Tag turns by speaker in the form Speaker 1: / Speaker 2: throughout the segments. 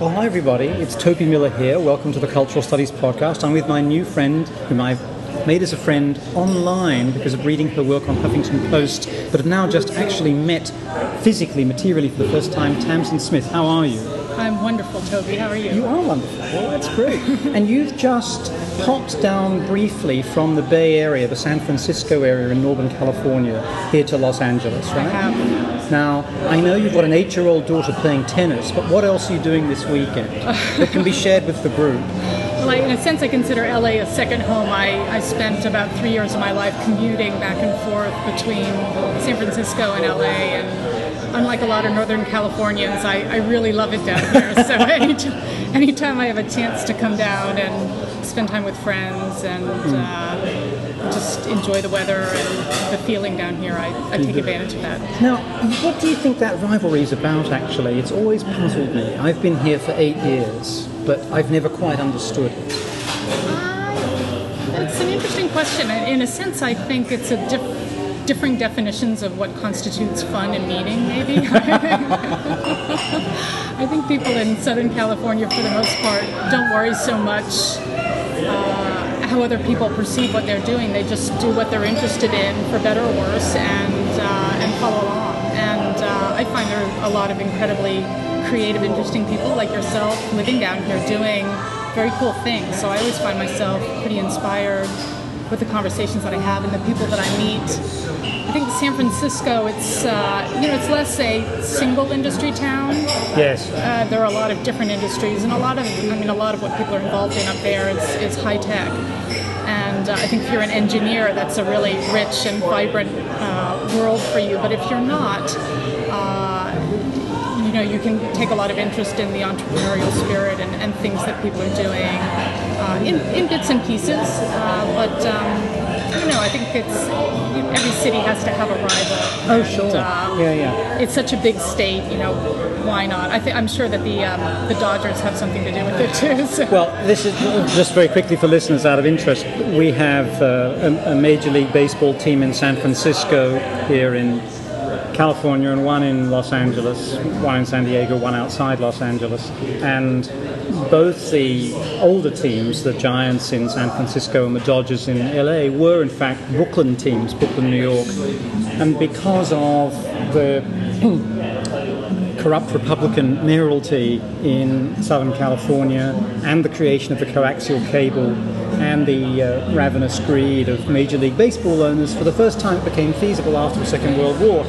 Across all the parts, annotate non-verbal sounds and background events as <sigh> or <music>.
Speaker 1: Well, hi everybody. It's Toby Miller here. Welcome to the Cultural Studies Podcast. I'm with my new friend, whom I've made as a friend online because of reading her work on Huffington Post, but have now just actually met physically, materially for the first time. Tamsin Smith, how are you?
Speaker 2: I'm wonderful, Toby. How are you?
Speaker 1: You are wonderful. Well, that's great. <laughs> and you've just popped down briefly from the Bay Area, the San Francisco area in Northern California, here to Los Angeles, right?
Speaker 2: I have.
Speaker 1: Now, I know you've got an eight year old daughter playing tennis, but what else are you doing this weekend <laughs> that can be shared with the group?
Speaker 2: Well, in a sense, I consider LA a second home. I, I spent about three years of my life commuting back and forth between San Francisco and LA, and unlike a lot of Northern Californians, I, I really love it down here. <laughs> so <laughs> anytime, anytime I have a chance to come down and spend time with friends and uh, just enjoy the weather and the feeling down here, I, I take advantage of that.
Speaker 1: Now, what do you think that rivalry is about, actually? It's always puzzled me. I've been here for eight years, but I've never quite understood it.
Speaker 2: Uh, It's an interesting question. In a sense, I think it's a diff- differing definitions of what constitutes fun and meaning, maybe. <laughs> I think people in Southern California, for the most part, don't worry so much uh, how other people perceive what they're doing. They just do what they're interested in, for better or worse, and uh, and follow along. And uh, I find there are a lot of incredibly creative, interesting people like yourself living down here doing very cool things. So I always find myself pretty inspired with the conversations that I have and the people that I meet. I think San Francisco, it's uh, you know, it's less a single industry town.
Speaker 1: Yes.
Speaker 2: Uh, there are a lot of different industries, and a lot of, I mean, a lot of what people are involved in up there is, is high tech. And uh, I think if you're an engineer, that's a really rich and vibrant uh, world for you. But if you're not, know, you can take a lot of interest in the entrepreneurial spirit and, and things that people are doing uh, in, in bits and pieces. Uh, but um, I don't know. I think it's every city has to have a rival.
Speaker 1: Oh,
Speaker 2: And,
Speaker 1: sure.
Speaker 2: uh,
Speaker 1: Yeah, yeah.
Speaker 2: It's such a big state. You know, why not? I think I'm sure that the um, the Dodgers have something to do with it too. So.
Speaker 1: Well, this is just very quickly for listeners out of interest. We have uh, a, a Major League Baseball team in San Francisco here in California and one in Los Angeles, one in San Diego, one outside Los Angeles. And both the older teams, the Giants in San Francisco and the Dodgers in LA, were in fact Brooklyn teams, Brooklyn, New York. And because of the <clears throat> corrupt Republican mayoralty in Southern California and the creation of the coaxial cable and the uh, ravenous greed of Major League Baseball owners, for the first time it became feasible after the Second World War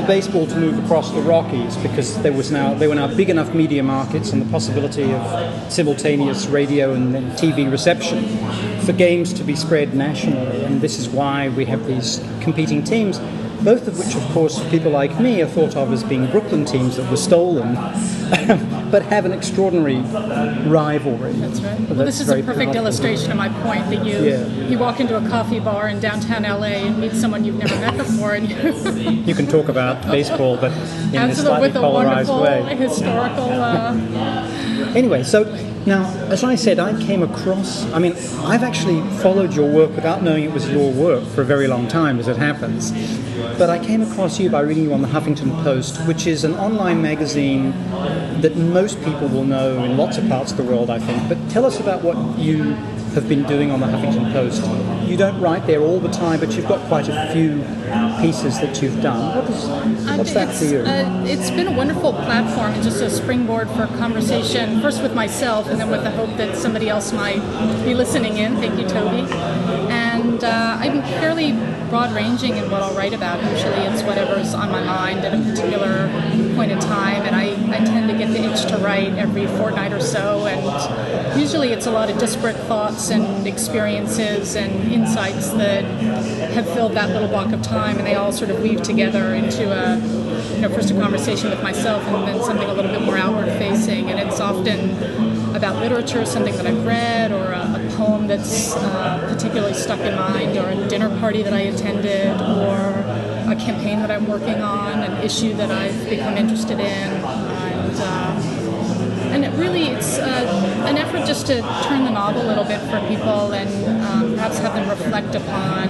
Speaker 1: for baseball to move across the Rockies because there was now they were now big enough media markets and the possibility of simultaneous radio and, and TV reception for games to be spread nationally. And this is why we have these competing teams both of which, of course, people like me are thought of as being Brooklyn teams that were stolen, <laughs> but have an extraordinary rivalry.
Speaker 2: That's right. Well, this is a perfect
Speaker 1: powerful.
Speaker 2: illustration of my point that you
Speaker 1: Yeah.
Speaker 2: you walk into a coffee bar in downtown LA and meet someone you've never met before, and you <laughs>
Speaker 1: You can talk about baseball, but in this
Speaker 2: them
Speaker 1: slightly
Speaker 2: with a
Speaker 1: polarized
Speaker 2: wonderful
Speaker 1: way.
Speaker 2: historical. Uh,
Speaker 1: Anyway, so now, as I said, I came across, I mean, I've actually followed your work without knowing it was your work for a very long time, as it happens. But I came across you by reading you on the Huffington Post, which is an online magazine that most people will know in lots of parts of the world, I think. But tell us about what you have been doing on the Huffington Post. You don't write there all the time, but you've got quite a few pieces that you've done. What is, what's that for you?
Speaker 2: Uh, it's been a wonderful platform and just a springboard for conversation, first with myself and then with the hope that somebody else might be listening in. Thank you, Toby. And uh, I'm fairly broad ranging in what I'll write about. Usually it's whatever's on my mind at a particular point in time, and I, I tend to get the itch to write every fortnight or so. And usually it's a lot of disparate thoughts and experiences and insights that have filled that little block of time, and they all sort of weave together into a, you know, first a conversation with myself and then something a little bit more outward facing. And it's often about literature, something that I've read, or a, a poem that's uh, particularly stuck in mind, or a dinner party that I attended, or a campaign that I'm working on, an issue that I've become interested in, and. Uh, and it really it's uh, an effort just to turn the knob a little bit for people and um, perhaps have them reflect upon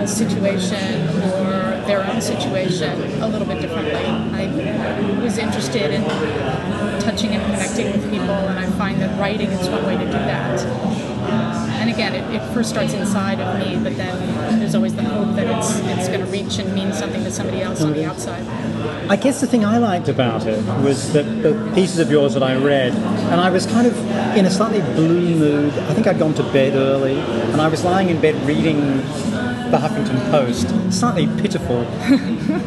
Speaker 2: a situation or their own situation a little bit differently. I was interested in touching and connecting with people, and I find that writing is one way to do that. And again, it, it, first starts inside of me, but then there's always the hope that it's it's going to reach and mean something to somebody else on the mm-hmm. outside.
Speaker 1: I guess the thing I liked about it was that the pieces of yours that I read, and I was kind of in a slightly blue mood. I think I'd gone to bed early, and I was lying in bed reading the Huffington Post. Slightly pitiful <laughs>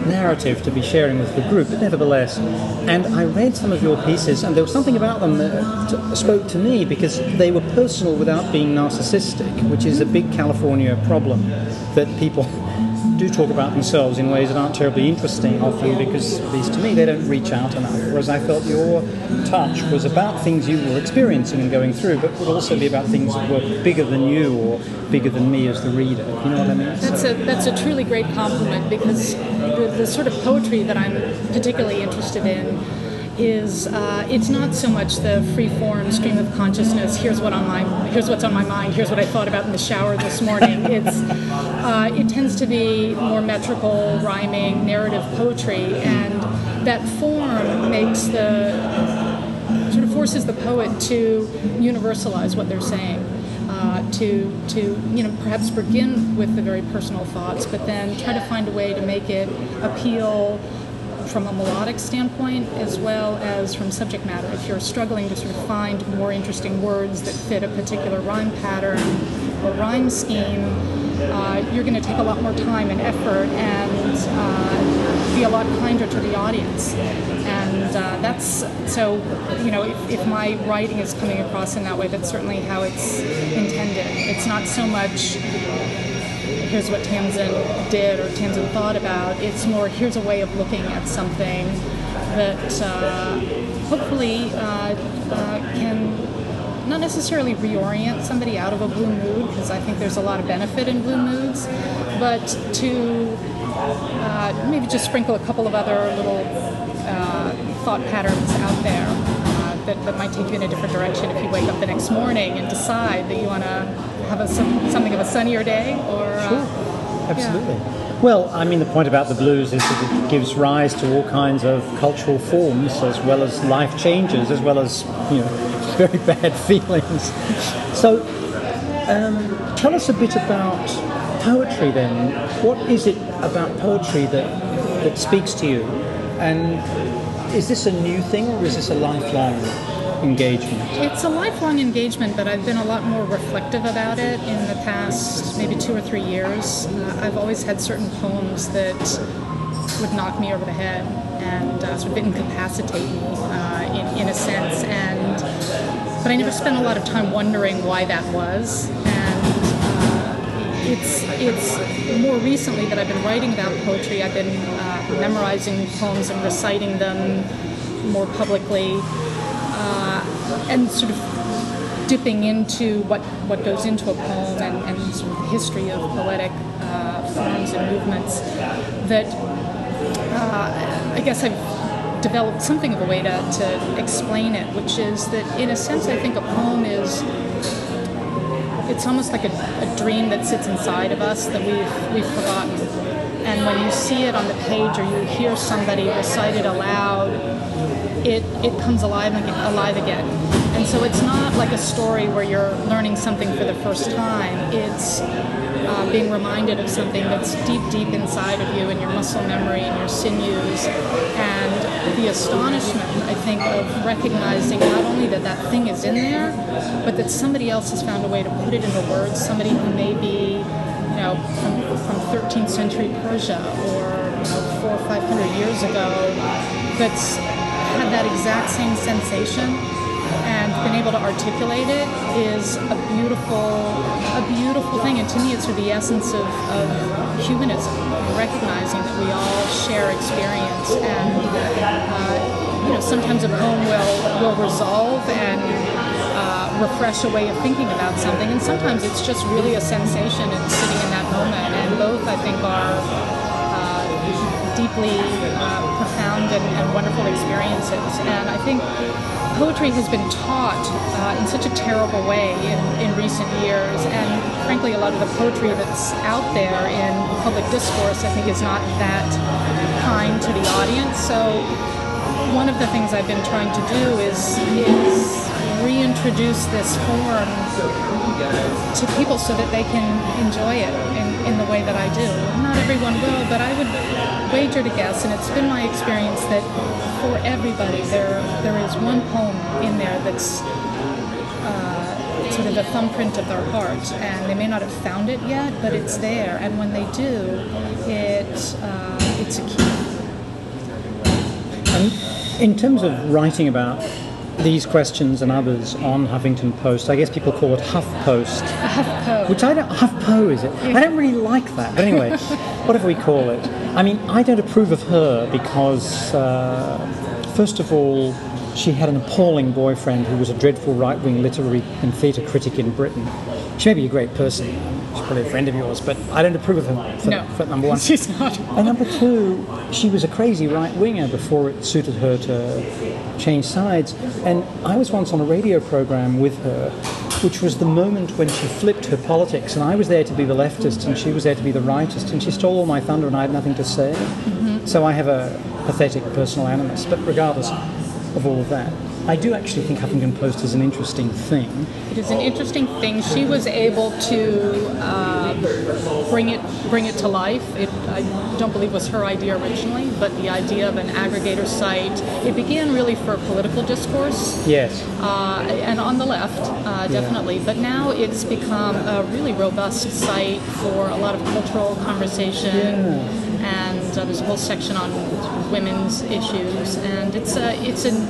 Speaker 1: narrative to be sharing with the group, but nevertheless. And I read some of your pieces, and there was something about them that t- spoke to me because they were personal without being narcissistic, which is a big California problem that people do talk about themselves in ways that aren't terribly interesting often because, at least to me, they don't reach out enough. Whereas I felt your touch was about things you were experiencing and going through, but would also be about things that were bigger than you or bigger than me as the reader. You know what I mean?
Speaker 2: That's a that's a truly great compliment because the, the sort of poetry that I'm particularly interested in is uh, it's not so much the free form stream of consciousness. Here's what on my here's what's on my mind. Here's what I thought about in the shower this morning. <laughs> It's uh, it tends to be more metrical, rhyming, narrative poetry, and that form makes the sort of forces the poet to universalize what they're saying. Uh, to to you know perhaps begin with the very personal thoughts, but then try to find a way to make it appeal from a melodic standpoint as well as from subject matter. If you're struggling to sort of find more interesting words that fit a particular rhyme pattern or rhyme scheme, uh, you're going to take a lot more time and effort and uh, be a lot kinder to the audience. And uh, that's so, you know, if, if, my writing is coming across in that way, that's certainly how it's intended. It's not so much here's what Tamsin did or Tamsin thought about. It's more here's a way of looking at something that uh, hopefully uh, uh, can not necessarily reorient somebody out of a blue mood because I think there's a lot of benefit in blue moods, but to uh, maybe just sprinkle a couple of other little uh, thought patterns out there that, that might take you in a different direction if you wake up the next morning and decide that you want to have a, some, something of a sunnier day or
Speaker 1: uh, sure. uh, absolutely. Yeah. well i mean the point about the blues is that it gives rise to all kinds of cultural forms as well as life changes as well as you know <laughs> very bad feelings. So um, tell us a bit about poetry then. What is it about poetry that that speaks to you? And is this a new thing or is this a lifelong engagement?
Speaker 2: It's a lifelong engagement, but I've been a lot more reflective about it in the past maybe two or three years. Uh, I've always had certain poems that would knock me over the head and uh, sort of incapacitate me uh, in, in a sense. And but I never spent a lot of time wondering why that was. And uh, it's it's more recently that I've been writing about poetry. I've been uh, memorizing poems and reciting them more publicly and sort of dipping into what, what goes into a poem and, and sort of the history of poetic uh, forms and movements that uh, I guess I've developed something of a way to, to explain it, which is that in a sense I think a poem is it's almost like a, a dream that sits inside of us that we've, we've forgotten. And when you see it on the page or you hear somebody recite it aloud, it, it comes alive, alive again and so it's not like a story where you're learning something for the first time. It's uh, being reminded of something that's deep, deep inside of you and your muscle memory and your sinews. And the astonishment, I think, of recognizing not only that that thing is in there, but that somebody else has found a way to put it into words, somebody who may be, you know, from, from 13th century Persia or you know, four or five hundred years ago, that's had that exact same sensation and been able to articulate it is a beautiful, a beautiful thing. And to me, it's the essence of, of humanism, recognizing that we all share experience. And uh, you know, sometimes a poem will will resolve and uh, refresh a way of thinking about something, and sometimes it's just really a sensation and sitting in that moment. And both, I think, are deeply uh, profound and, and, wonderful experiences. And I think poetry has been taught uh, in such a terrible way in, in recent years, and frankly, a lot of the poetry that's out there in public discourse, I think, is not that kind to the audience. So one of the things I've been trying to do is is reintroduce this form to people so that they can enjoy it in, in the way that I do. Not everyone will, but I would wager to guess, and it's been my experience that for everybody there there is one poem in there that's uh, sort of the thumbprint of their heart, and they may not have found it yet, but it's there, and when they do, it uh, it's a key.
Speaker 1: In terms of writing about these questions and others on Huffington Post, I guess people call it HuffPost,
Speaker 2: HuffPo.
Speaker 1: which I don't. HuffPo is it? I don't really like that. But anyway, <laughs> whatever we call it. I mean, I don't approve of her because, uh, first of all, she had an appalling boyfriend who was a dreadful right-wing literary and theatre critic in Britain. She may be a great person. She's probably a friend of yours, but I don't approve of her. For,
Speaker 2: No.
Speaker 1: for number one. <laughs>
Speaker 2: She's not.
Speaker 1: And number two, she was a crazy right winger before it suited her to change sides. And I was once on a radio program with her, which was the moment when she flipped her politics. And I was there to be the leftist, and she was there to be the rightist. And she stole all my thunder, and I had nothing to say. Mm-hmm. So I have a pathetic personal animus. But regardless of all of that, I do actually think Huffington Post is an interesting thing.
Speaker 2: It is an interesting thing. She was able to uh, bring it bring it to life. It, I don't believe was her idea originally, but the idea of an aggregator site. It began really for political discourse.
Speaker 1: Yes.
Speaker 2: uh, and on the left, uh, definitely. But now it's become a really robust site for a lot of cultural conversation, and uh, there's a whole section on women's issues. And it's a, it's an,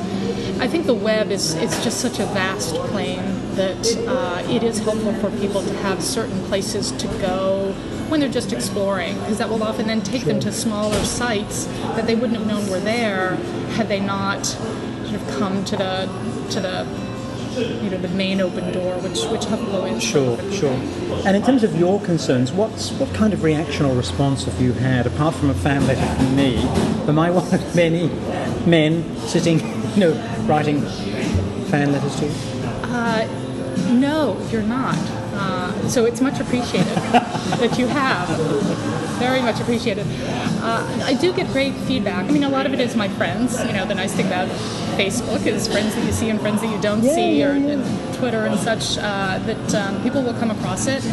Speaker 2: I think the web is it's just such a vast plane that uh, it is helpful for people to have certain places to go when they're just exploring, because that will often then take them to smaller sites that they wouldn't have known were there had they not sort of come to the to the you know the main open door, which which HuffPo is.
Speaker 1: Sure, sure. And in terms of your concerns, what's what kind of reaction or response have you had, apart from a fan letter from me? Am I <laughs> one of many men sitting, know, writing fan letters to you?
Speaker 2: Uh, no, you're not. Uh, so it's much appreciated <laughs> that you have. Very much appreciated. Uh, I do get great feedback. I mean, a lot of it is my friends. You know, the nice thing about Facebook is friends that you see and friends that you don't
Speaker 1: Yeah,
Speaker 2: see, or
Speaker 1: yeah.
Speaker 2: Twitter and such. Uh, that um, people will come across it,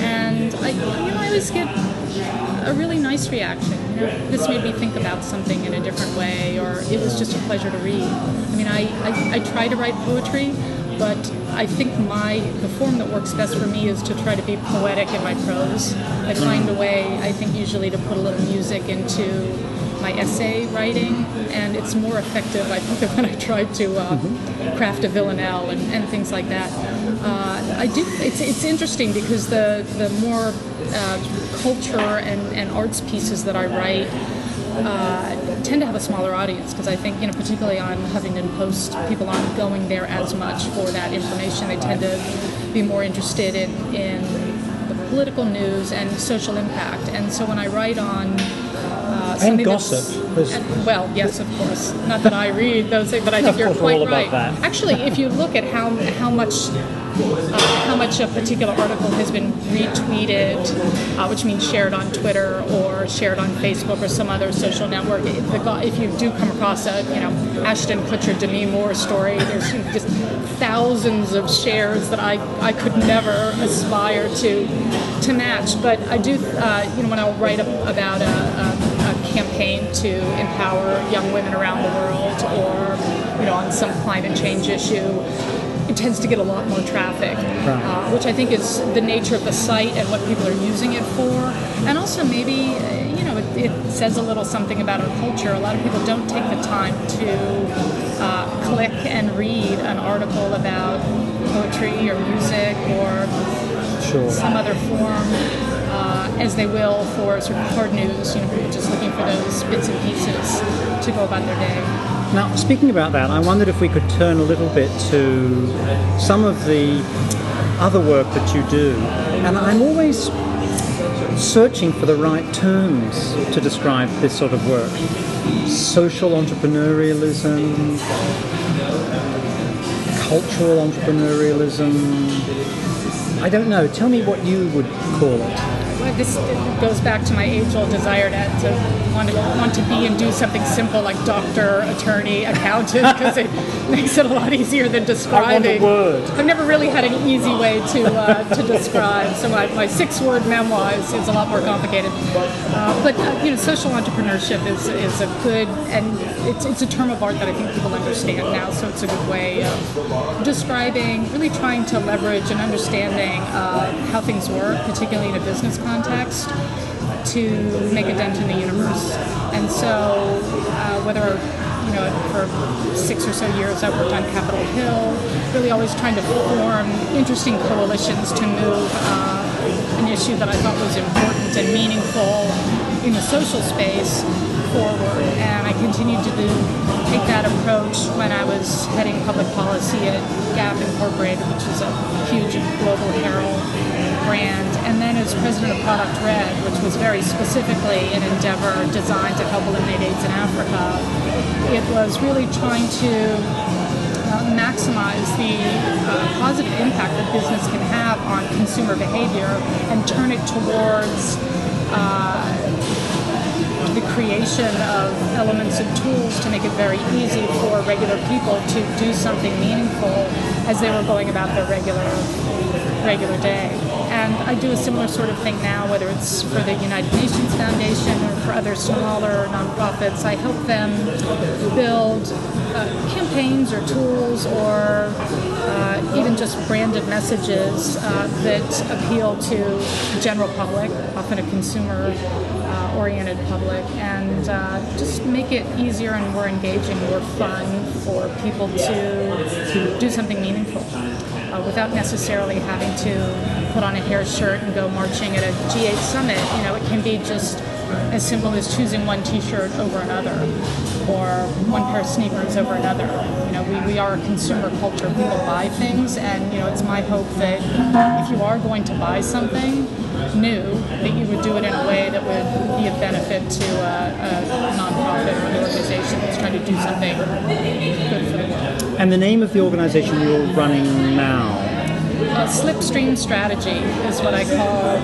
Speaker 2: and I, you know, I always get a really nice reaction. You know, this made me think about something in a different way, or it was just a pleasure to read. I mean, I, I, I try to write poetry, but I think my the form that works best for me is to try to be poetic in my prose. I find a way, I think, usually to put a little music into my essay writing, and it's more effective, I think, <laughs> than when I try to uh, craft a villanelle and, and things like that. Uh, I do. It's, it's interesting because the the more uh, culture and, and arts pieces that I write uh, tend to have a smaller audience because I think, you know, particularly on Huffington Post, people aren't going there as much for that information. They tend to be more interested in, in the political news and social impact. And so when I write on uh, that's-
Speaker 1: gossip.
Speaker 2: And- well, yes, of course. Not that I read those things, but I think you're quite right.
Speaker 1: that.
Speaker 2: Actually, if you look at how how much how much a particular article has been retweeted, uh, which means shared on Twitter or shared on Facebook or some other social network. If, you do come across a you know Ashton Kutcher Demi Moore story, there's just thousands of shares that I, I could never aspire to to match. But I do uh, you know when I write about a, a, a campaign to empower young women around the world or you know on some climate change issue tends to get a lot more traffic, uh, which I think is the nature of the site and what people are using it for. And also maybe, uh, you know, it, it says a little something about our culture. A lot of people don't take the time to uh, click and read an article about poetry or music or
Speaker 1: Sure.
Speaker 2: some other form uh, as they will for sort of hard news, you know, people just looking for those bits and pieces to go about their day.
Speaker 1: Now, speaking about that, I wondered if we could turn a little bit to some of the other work that you do. And I'm always searching for the right terms to describe this sort of work. Social entrepreneurialism, cultural entrepreneurialism. I don't know. Tell me what you would call it.
Speaker 2: This goes back to my age-old desire to, to want to want to be and do something simple like doctor, attorney, accountant, because it <laughs> makes it a lot easier than describing.
Speaker 1: I want a word.
Speaker 2: I've never really had an easy way to uh, to describe. So my, my six-word memoir is, is a lot more complicated. Uh, but uh, you know, social entrepreneurship is, is a good and it's, it's a term of art that I think people understand now. So it's a good way of describing, really trying to leverage and understanding uh, how things work, particularly in a business context, to make a dent in the universe. And so, uh, whether you know, for six or so years, I've worked on Capitol Hill, really always trying to form interesting coalitions to move uh, an issue that I thought was important and meaningful in the social space forward. And I continued to do, take that approach when I was heading public policy at Gap Incorporated, which is a huge global apparel brand. And then as president of Product Red, which was very specifically an endeavor designed to help eliminate AIDS in Africa, it was really trying to uh, maximize the uh, positive impact that business can have on consumer behavior and turn it towards uh, the creation of elements and tools to make it very easy for regular people to do something meaningful as they were going about their regular regular day. And I do a similar sort of thing now, whether it's for the United Nations Foundation or for other smaller nonprofits. I help them build uh, campaigns or tools or uh, even just branded messages uh, that appeal to the general public, often a consumer uh, oriented public, and uh, just make it easier and more engaging, more fun for people to do something meaningful uh, without necessarily having to put on a hair shirt and go marching at a G8 summit. You know, it can be just as simple as choosing one T-shirt over another, or one pair of sneakers over another. You know, we, we are a consumer culture. People buy things, and you know, it's my hope that if you are going to buy something new, that you would do it in a way that would be a benefit to a, a nonprofit or an organization that's trying to do something good for the world.
Speaker 1: And the name of the organization you're running now?
Speaker 2: Uh, slipstream strategy is what I call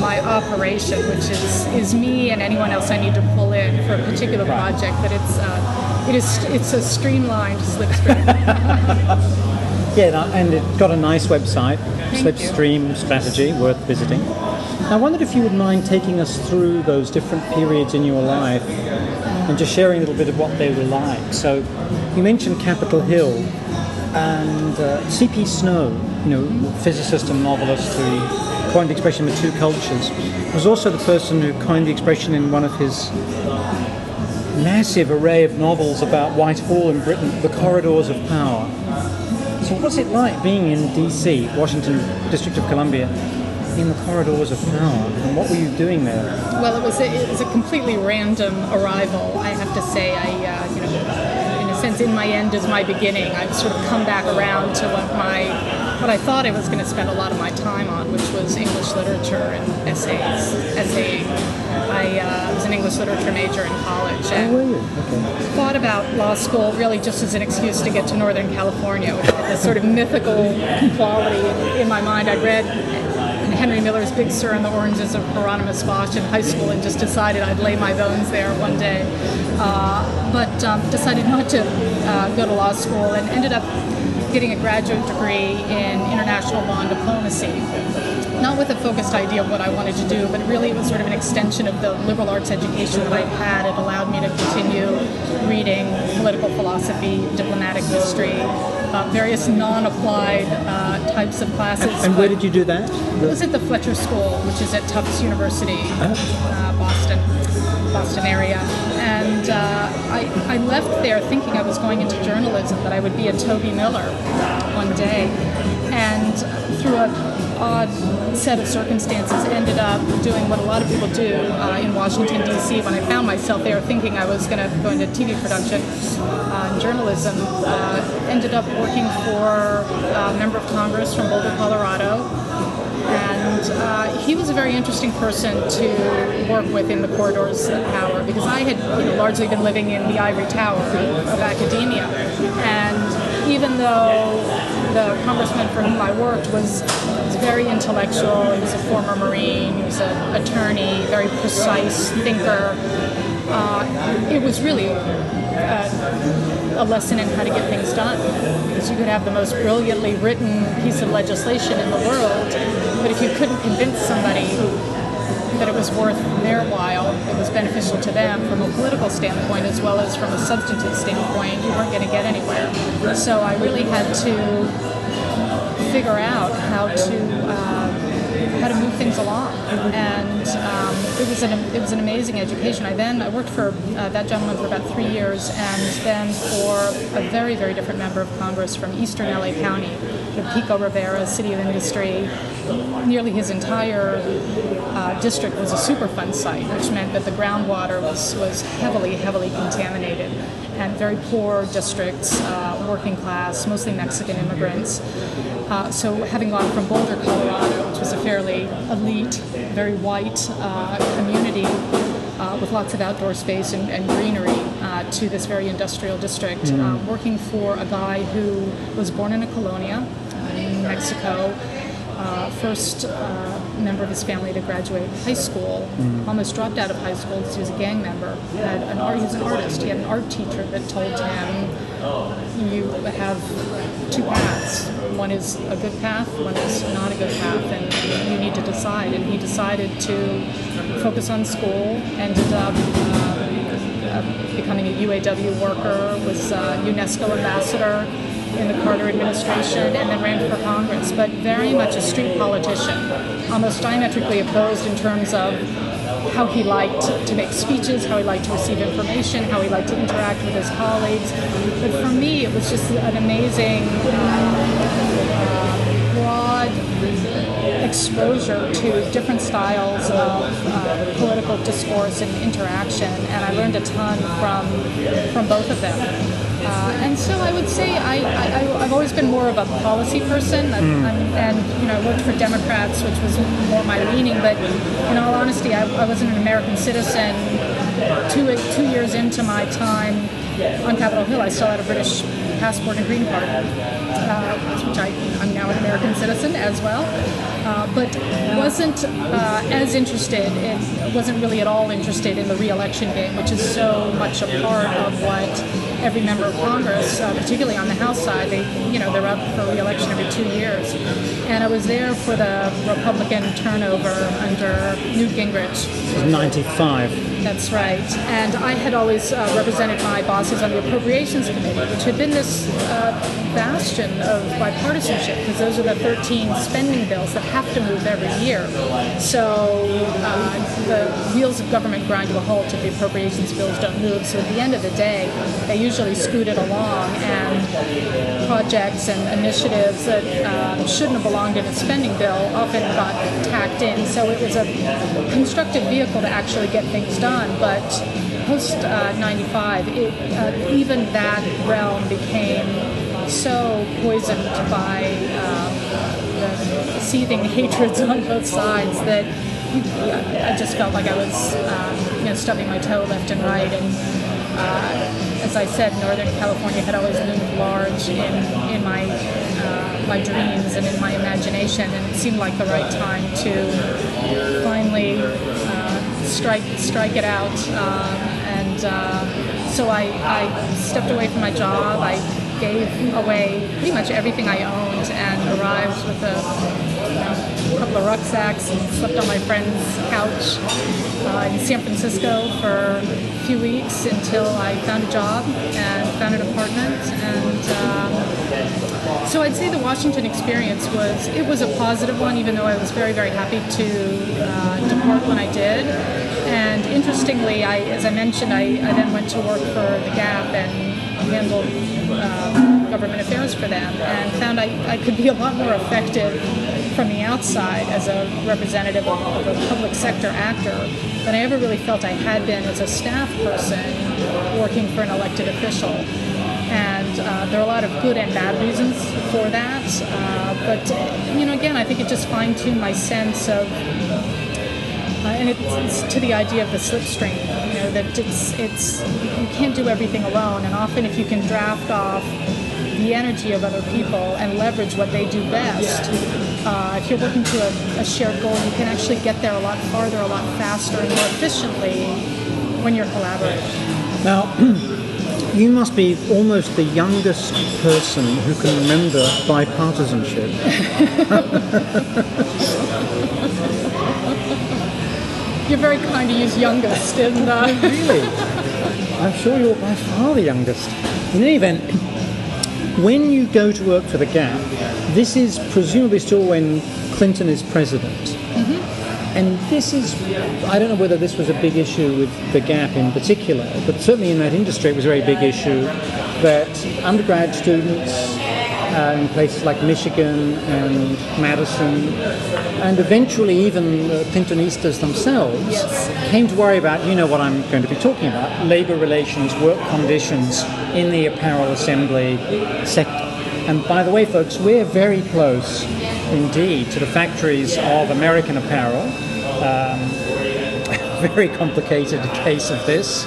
Speaker 2: my operation, which is is me and anyone else I need to pull in for a particular project. But it's uh, it is it's a streamlined slipstream. <laughs>
Speaker 1: Yeah, and it got a nice website,
Speaker 2: Thank you.
Speaker 1: Slipstream Strategy, worth visiting. I wondered if you would mind taking us through those different periods in your life and just sharing a little bit of what they were like. So, you mentioned Capitol Hill and uh, C.P. Snow, you know, physicist and novelist who coined the expression the two cultures, was also the person who coined the expression in one of his massive array of novels about Whitehall in Britain, the corridors of power. So, what's it like being in DC, Washington District of Columbia, in the corridors of power? And what were you doing there?
Speaker 2: Well, it was a, it was a completely random arrival. I have to say, I uh, you know, in a sense, in my end is my beginning. I've sort of come back around to what my what I thought I was going to spend a lot of my time on, which was English literature and essays. Essaying. I uh, was an English literature major in college. And
Speaker 1: were you? Okay.
Speaker 2: thought about law school really just as an excuse to get to Northern California, which had this sort of mythical quality in, in my mind. I'd read Henry Miller's Big Sur and the Oranges of Hieronymus Bosch in high school and just decided I'd lay my bones there one day. Uh, but um, decided not to uh, go to law school and ended up getting a graduate degree in international law and diplomacy not with a focused idea of what I wanted to do, but really it was sort of an extension of the liberal arts education that I've had. It allowed me to continue reading political philosophy, diplomatic history, uh, various non-applied uh, types of classes.
Speaker 1: And where did you do that?
Speaker 2: It was at the Fletcher School, which is at Tufts University, uh, Boston, Boston area. And uh, I, I left there thinking I was going into journalism, that I would be a Toby Miller one day. And through a odd set of circumstances ended up doing what a lot of people do uh, in Washington D.C. When I found myself there, thinking I was going to go into TV production uh, and journalism, uh, ended up working for a member of Congress from Boulder, Colorado, uh, he was a very interesting person to work with in the corridors of power because I had you know, largely been living in the ivory tower of academia, and even though the congressman for whom I worked was, was very intellectual. He was a former Marine, he was an attorney, very precise thinker. Uh, it was really uh, a lesson in how to get things done. Because you could have the most brilliantly written piece of legislation in the world, but if you couldn't convince somebody that it was worth their while, it was beneficial to them from a political standpoint as well as from a substantive standpoint, you weren't going to get anywhere. So I really had to figure out how to. Uh, how to move things along, and um, it was an it was an amazing education. I then I worked for uh, that gentleman for about three years, and then for a very very different member of Congress from Eastern LA County, Pico Rivera, City of Industry. Nearly his entire uh, district was a Superfund site, which meant that the groundwater was was heavily heavily contaminated, and very poor districts, uh, working class, mostly Mexican immigrants. Uh, so having gone from Boulder, Colorado, which was a fairly elite, very white uh, community uh, with lots of outdoor space and, and greenery, uh, to this very industrial district, mm. working for a guy who was born in a colonia in Mexico. Uh, first uh, member of his family to graduate high school, mm. almost dropped out of high school because he was a gang member. Had an art, he was an artist. He had an art teacher that told him, "You have two paths. One is a good path, one is not a good path, and you need to decide." And he decided to focus on school. Ended up. Uh becoming a UAW worker, was UNESCO ambassador, in the Carter administration and then ran for Congress, but very much a street politician, almost diametrically opposed in terms of how he liked to make speeches, how he liked to receive information, how he liked to interact with his colleagues. But for me, it was just an amazing, uh, exposure to different styles of uh, political discourse and interaction, and I learned a ton from from both of them. Uh, and so I would say I, I, have always been more of a policy person, mm. and you know, I worked for Democrats, which was more my leaning. But in all honesty, I, I wasn't an American citizen. Two two years into my time on Capitol Hill, I still had a British passport and green card, uh, which I, I'm now an American citizen as well. Uh, but wasn't uh, as interested in, wasn't really at all interested in the re-election game, which is so much a part of what every member of Congress, uh, particularly on the House side, they, you know, they're up for re-election every two years. And I was there for the Republican turnover under Newt Gingrich.
Speaker 1: 95.
Speaker 2: That's right. And I had always uh, represented my bosses on the Appropriations Committee, which had been this uh, bastion of bipartisanship, because those are the 13 spending bills that have to move every year. So uh, the wheels of government grind to a halt if the appropriations bills don't move. So at the end of the day, they usually scoot it along, and projects and initiatives that um, shouldn't have belonged in a spending bill often got tacked in. So it was a constructive vehicle to actually get things done but post uh, 95, it, uh, even that realm became so poisoned by um, the seething <laughs> hatreds on both sides that I just felt like I was um, you know, stubbing my toe left and right. And uh, as I said, Northern California had always loomed large in, in my, uh, my dreams and in my imagination, and it seemed like the right time to finally strike strike it out. Um, and uh, so I, I stepped away from my job. I gave away pretty much everything I owned and arrived with a, you know, couple of rucksacks and slept on my friend's couch uh, in San Francisco for a few weeks until I found a job and found an apartment. And um, so I'd say the Washington experience was it was a positive one, even though I was very very happy to uh, depart when I did. And interestingly, I, as I mentioned, I, I then went to work for the Gap and handled uh, government affairs for them and found I, I could be a lot more effective from the outside as a representative of, a public sector actor than I ever really felt I had been as a staff person working for an elected official. And uh, there are a lot of good and bad reasons for that. Uh, but, you know, again, I think it just fine tuned my sense of uh, and it's, it's, to the idea of the slipstream. Know that it's it's you can't do everything alone, and often if you can draft off the energy of other people and leverage what they do best, uh, if you're working to a, a shared goal, you can actually get there a lot farther, a lot faster, and more efficiently when you're collaborating.
Speaker 1: Now, <clears throat> you must be almost the youngest person who can remember bipartisanship. <laughs>
Speaker 2: You're very kind to use youngest, and uh,
Speaker 1: really, I'm sure you're by far the youngest. In any event, when you go to work for the Gap, this is presumably still when Clinton is president.
Speaker 2: Mm-hmm.
Speaker 1: And this is, I don't know whether this was a big issue with the Gap in particular, but certainly in that industry it was a very big issue that undergrad students uh, in places like Michigan and Madison, and eventually even uh, Clintonistas themselves,
Speaker 2: Yes.
Speaker 1: came to worry about, you know what I'm going to be talking about, labor relations, work conditions in the apparel assembly sector. And by the way, folks, we're very close indeed to the factories of American apparel. Um, <laughs> very complicated case of this,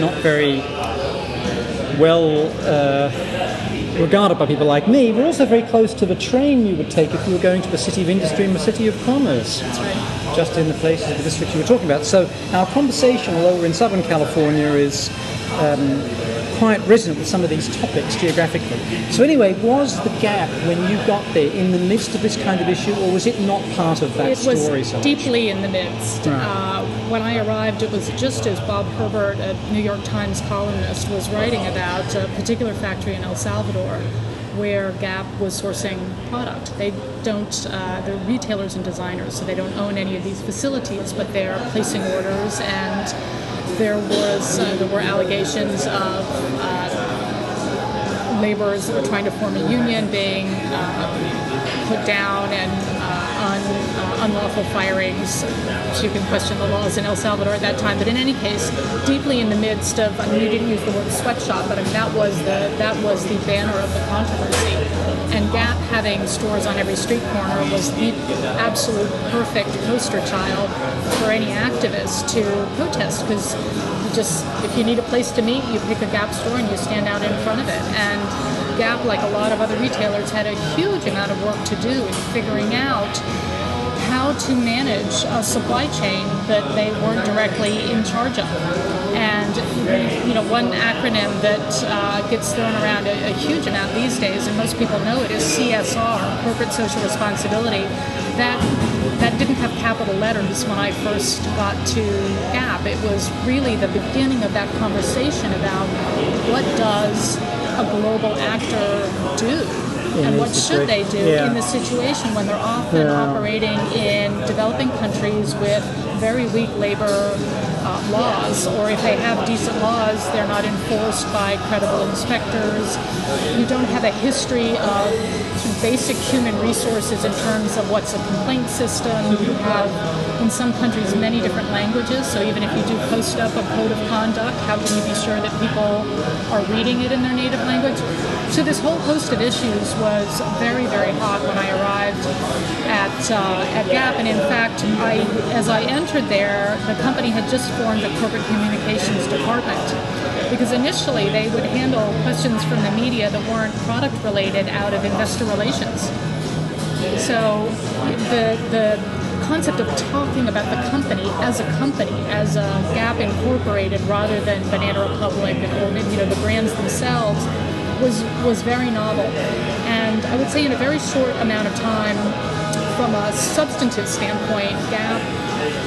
Speaker 1: not very well uh, regarded by people like me. We're also very close to the train you would take if you were going to the City of Industry and the City of Commerce.
Speaker 2: Right.
Speaker 1: Just in the places of the district you were talking about. So our conversation, although we're in Southern California, is um, quite resonant with some of these topics geographically. So anyway, was the gap when you got there in the midst of this kind of issue, or was it not part of that
Speaker 2: it was
Speaker 1: story? so much?
Speaker 2: deeply in the midst.
Speaker 1: Right.
Speaker 2: Uh, when I arrived, it was just as Bob Herbert, a New York Times columnist, was writing about a particular factory in El Salvador where Gap was sourcing product. They don't, uh, they're retailers and designers, so they don't own any of these facilities, but they're placing orders and there was uh, there were allegations of uh, laborers that were trying to form a union being uh, put down and uh, unlawful firings. So you can question the laws in El Salvador at that time. But in any case, deeply in the midst of, I mean, you didn't use the word sweatshop, but I mean, that was the that was the banner of the controversy. And Gap having stores on every street corner was the absolute perfect poster child for any activist to protest because just if you need a place to meet, you pick a Gap store and you stand out in front of it. And Gap, like a lot of other retailers, had a huge amount of work to do in figuring out how to manage a supply chain that they weren't directly in charge of. And you know, one acronym that uh, gets thrown around a, a huge amount these days, and most people know it, is CSR, corporate social responsibility. That that didn't have capital letters when I first got to Gap. It was really the beginning of that conversation about what does a global actor do and what should they do.
Speaker 1: Yeah.
Speaker 2: in this situation when they're often
Speaker 1: Yeah.
Speaker 2: operating in developing countries with very weak labor uh, laws, or if they have decent laws, they're not enforced by credible inspectors. You don't have a history of basic human resources in terms of what's a complaint system. You have, in some countries, many different languages, so even if you do post up a code of conduct, how can you be sure that people are reading it in their native language? So this whole host of issues was very, very hot when I arrived at uh, at Gap, and in fact, I as I entered there, the company had just formed a corporate communications department because initially they would handle questions from the media that weren't product related out of investor relations. So the the concept of talking about the company as a company, as a Gap Incorporated, rather than Banana Republic or you know the brands themselves, was was very novel. And I would say in a very short amount of time, from a substantive standpoint, Gap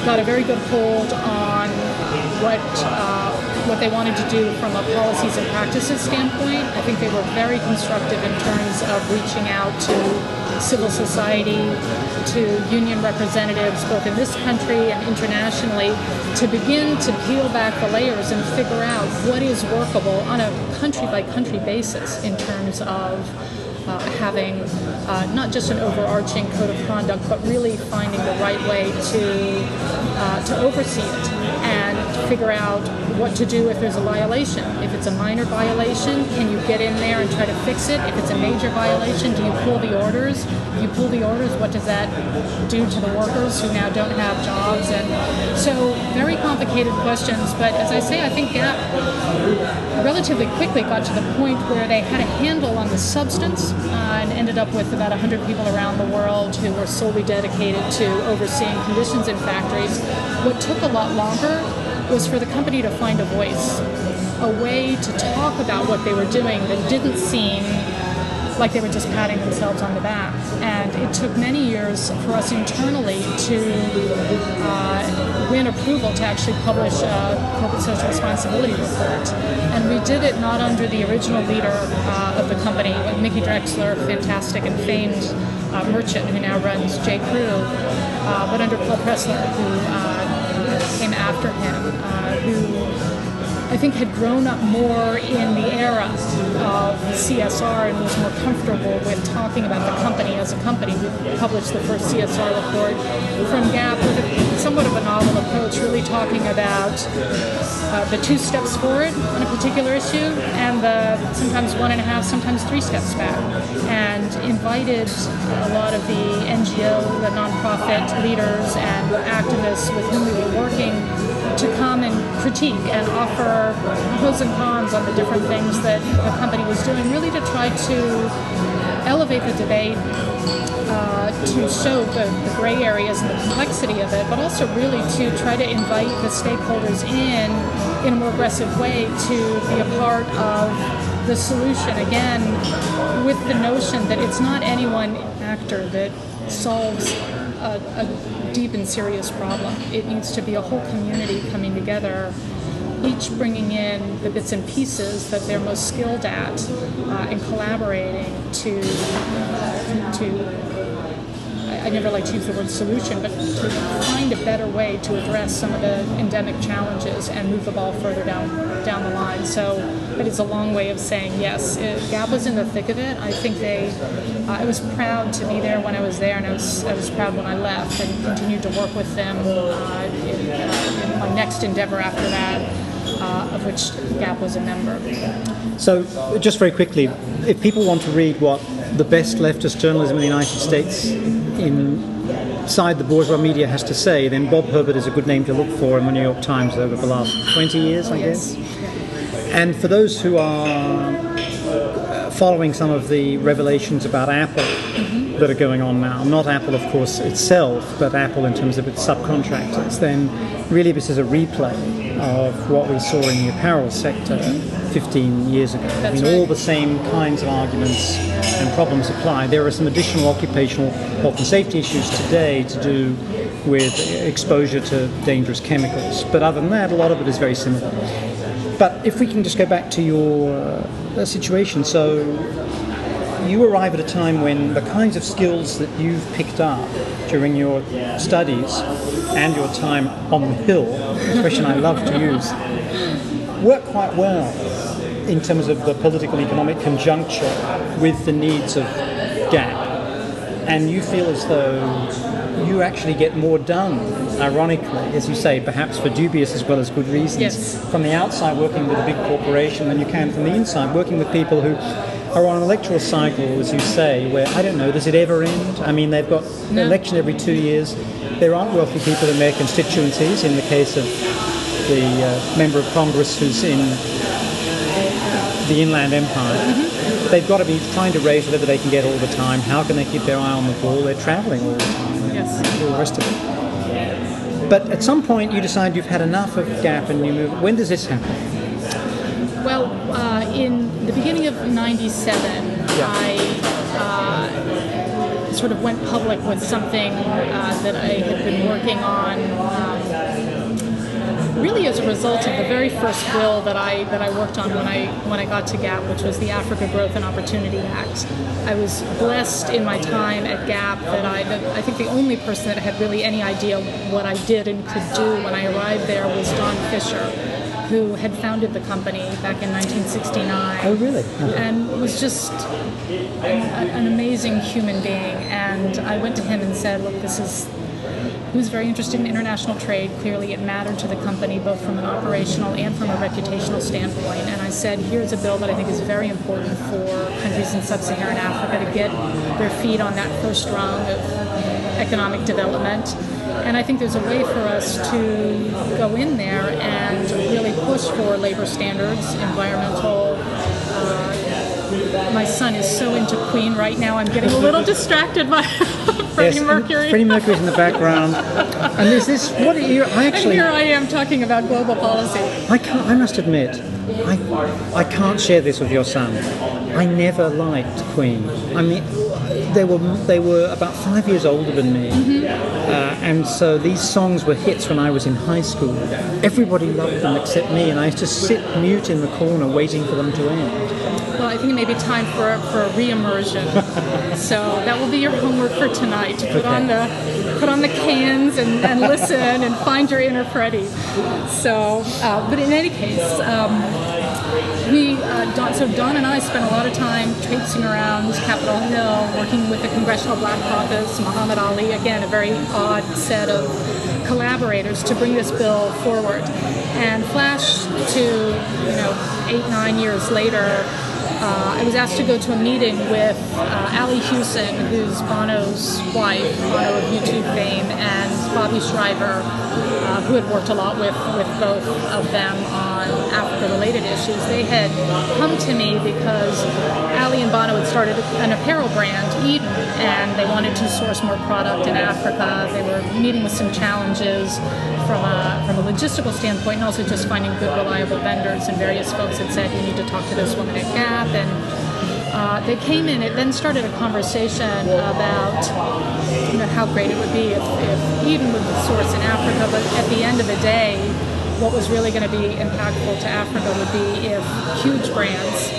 Speaker 2: got a very good hold on what uh, what they wanted to do from a policies and practices standpoint. I think they were very constructive in terms of reaching out to civil society, to union representatives both in this country and internationally, to begin to peel back the layers and figure out what is workable on a country by country basis in terms of uh, having uh, not just an overarching code of conduct, but really finding the right way to uh, to oversee it and figure out what to do if there's a violation. If it's a minor violation, can you get in there and try to fix it? If it's a major violation, do you pull the orders? If you pull the orders, what does that do to the workers who now don't have jobs? And so, very complicated questions. But as I say, I think Gap relatively quickly got to the point where they had a handle on the substance uh, and ended up with about 100 people around the world who were solely dedicated to overseeing conditions in factories. What took a lot longer was for the company to find a voice, a way to talk about what they were doing that didn't seem like they were just patting themselves on the back. And it took many years for us internally to uh, win approval to actually publish a corporate social responsibility report. And we did it not under the original leader uh, of the company, Mickey Drexler, fantastic and famed uh, merchant who now runs J. Crew, uh, but under Paul Pressler, who uh, came after him, I think had grown up more in the era of CSR and was more comfortable with talking about the company as a company. We published the first CSR report from Gap with a, somewhat of a novel approach, really talking about uh, the two steps forward on a particular issue and the sometimes one and a half, sometimes three steps back, and invited a lot of the NGO, the nonprofit leaders and activists with whom we were working to come and critique and offer pros and cons on the different things that the company was doing, really to try to elevate the debate, uh, to show the, the gray areas and the complexity of it, but also really to try to invite the stakeholders in in a more aggressive way to be a part of the solution. Again, with the notion that it's not any one actor that solves a, a deep and serious problem. It needs to be a whole community coming together each bringing in the bits and pieces that they're most skilled at uh, and collaborating to to I never like to use the word solution, but to find a better way to address some of the endemic challenges and move the ball further down down the line. So, but it's a long way of saying yes. It, Gap was in the thick of it. I think they. Uh, I was proud to be there when I was there, and I was I was proud when I left, and continued to work with them uh, in, uh, in my next endeavor after that. Uh, of which Gap was a member.
Speaker 1: So, just very quickly, if people want to read what the best leftist journalism in the United States inside the bourgeois media has to say, then Bob Herbert is a good name to look for in the New York Times over the last 20 years, I guess. And for those who are following some of the revelations about Apple mm-hmm. that are going on now, not Apple, of course, itself, but Apple in terms of its subcontractors, then really this is a replay of what we saw in the apparel sector 15 years ago.
Speaker 2: That's
Speaker 1: I mean,
Speaker 2: right.
Speaker 1: all the same kinds of arguments and problems apply. There are some additional occupational health and safety issues today to do with exposure to dangerous chemicals, but other than that, a lot of it is very similar. But if we can just go back to your uh, situation, so you arrive at a time when the kinds of skills that you've picked up during your studies and your time on the Hill, expression I love to use, work quite well in terms of the political and economic conjuncture with the needs of GAP. And you feel as though you actually get more done, ironically, as you say, perhaps for dubious as well as good reasons,
Speaker 2: Yes.
Speaker 1: from the outside working with a big corporation than you can from the inside working with people who are on an electoral cycle, as you say, where I don't know, does it ever end? I mean, they've got an
Speaker 2: No.
Speaker 1: election every two years. There aren't wealthy people in their constituencies. In the case of the uh, member of Congress who's in the Inland Empire,
Speaker 2: Mm-hmm.
Speaker 1: they've got to be trying to raise whatever they can get all the time. How can they keep their eye on the ball? They're travelling all the time.
Speaker 2: Yes.
Speaker 1: All the rest of it. But at some point, you decide you've had enough of Gap and you move. When does this happen?
Speaker 2: Well, uh, in the beginning of '97, I uh, sort of went public with something uh, that I had been working on. Really, as a result of the very first bill that I that I worked on when I when I got to Gap, which was the Africa Growth and Opportunity Act. I was blessed in my time at Gap that I that I think the only person that had really any idea what I did and could do when I arrived there was Don Fisher who had founded the company back in 1969
Speaker 1: Oh, really? Uh-huh.
Speaker 2: and was just a- an amazing human being. And I went to him and said, "Look, this is He was very interested in international trade. Clearly, it mattered to the company both from an operational and from a reputational standpoint. And I said, here's a bill that I think is very important for countries in sub-Saharan Africa to get their feet on that first rung of economic development. And I think there's a way for us to go in there and really push for labor standards, environmental. My son is so into Queen right now. I'm getting a little <laughs> distracted by <laughs> Freddie
Speaker 1: Yes,
Speaker 2: Mercury.
Speaker 1: Freddie Mercury's in the background. And there's this, what are you, I actually.
Speaker 2: and here I am talking about global policy.
Speaker 1: I can't, I must admit, I, I can't share this with your son. I never liked Queen. I mean, they were they were about five years older than me, uh, and so these songs were hits when I was in high school. Everybody loved them except me, and I used to sit mute in the corner waiting for them to end.
Speaker 2: Well, I think it may be time for, for a re-immersion. so that will be your homework for tonight. To put on the put on the cans and, and listen and find your inner Freddie. So, uh, but in any case, um, we uh, Don, so Don and I spent a lot of time traipsing around Capitol Hill, working with the Congressional Black Caucus, Muhammad Ali. Again, a very odd set of collaborators to bring this bill forward. And flash to you know eight nine years later. Uh, I was asked to go to a meeting with uh, Ali Hewson, who's Bono's wife, Bono of U2 fame, and Bobby Shriver, uh, who had worked a lot with, with both of them on Africa-related issues. They had come to me because Ali and Bono had started an apparel brand, Edun, and they wanted to source more product in Africa. They were meeting with some challenges from a, from a logistical standpoint and also just finding good, reliable vendors. And various folks had said, you need to talk to this woman at Gap. And uh, they came in, it then started a conversation about you know, how great it would be if, if Edun would source in Africa, but at the end of the day, what was really going to be impactful to Africa would be if huge brands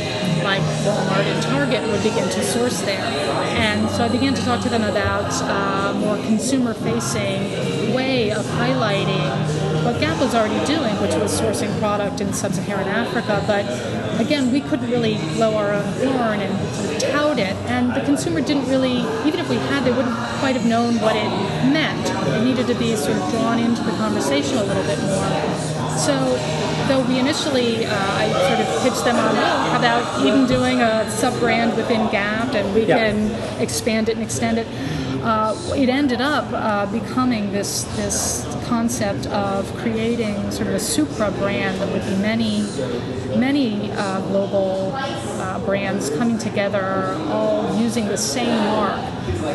Speaker 2: like Walmart and Target would begin to source there. And so I began to talk to them about a more consumer-facing way of highlighting what Gap was already doing, which was sourcing product in sub-Saharan Africa. But again, we couldn't really blow our own horn and tout it, and the consumer didn't really, even if we had, they wouldn't quite have known what it meant. They needed to be sort of drawn into the conversation a little bit more. So, though we initially, uh, I sort of pitched them on, oh, about even doing a sub brand within Gap and we
Speaker 1: Yeah.
Speaker 2: can expand it and extend it. Uh, it ended up uh, becoming this this concept of creating sort of a supra brand that would be many many uh, global uh, brands coming together, all using the same mark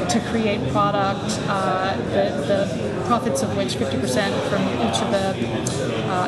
Speaker 2: to create product. Uh, the, the profits of which 50% from each of the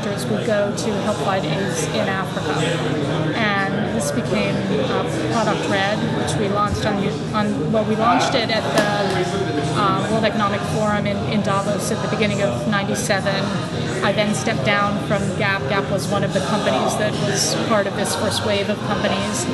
Speaker 2: uh, actors would go to help fight AIDS in Africa. And this became uh, Product Red, which we launched on, on well, we launched it at the uh, World Economic Forum in, in Davos at the beginning of 97. I then stepped down from Gap. Gap was one of the companies that was part of this first wave of companies.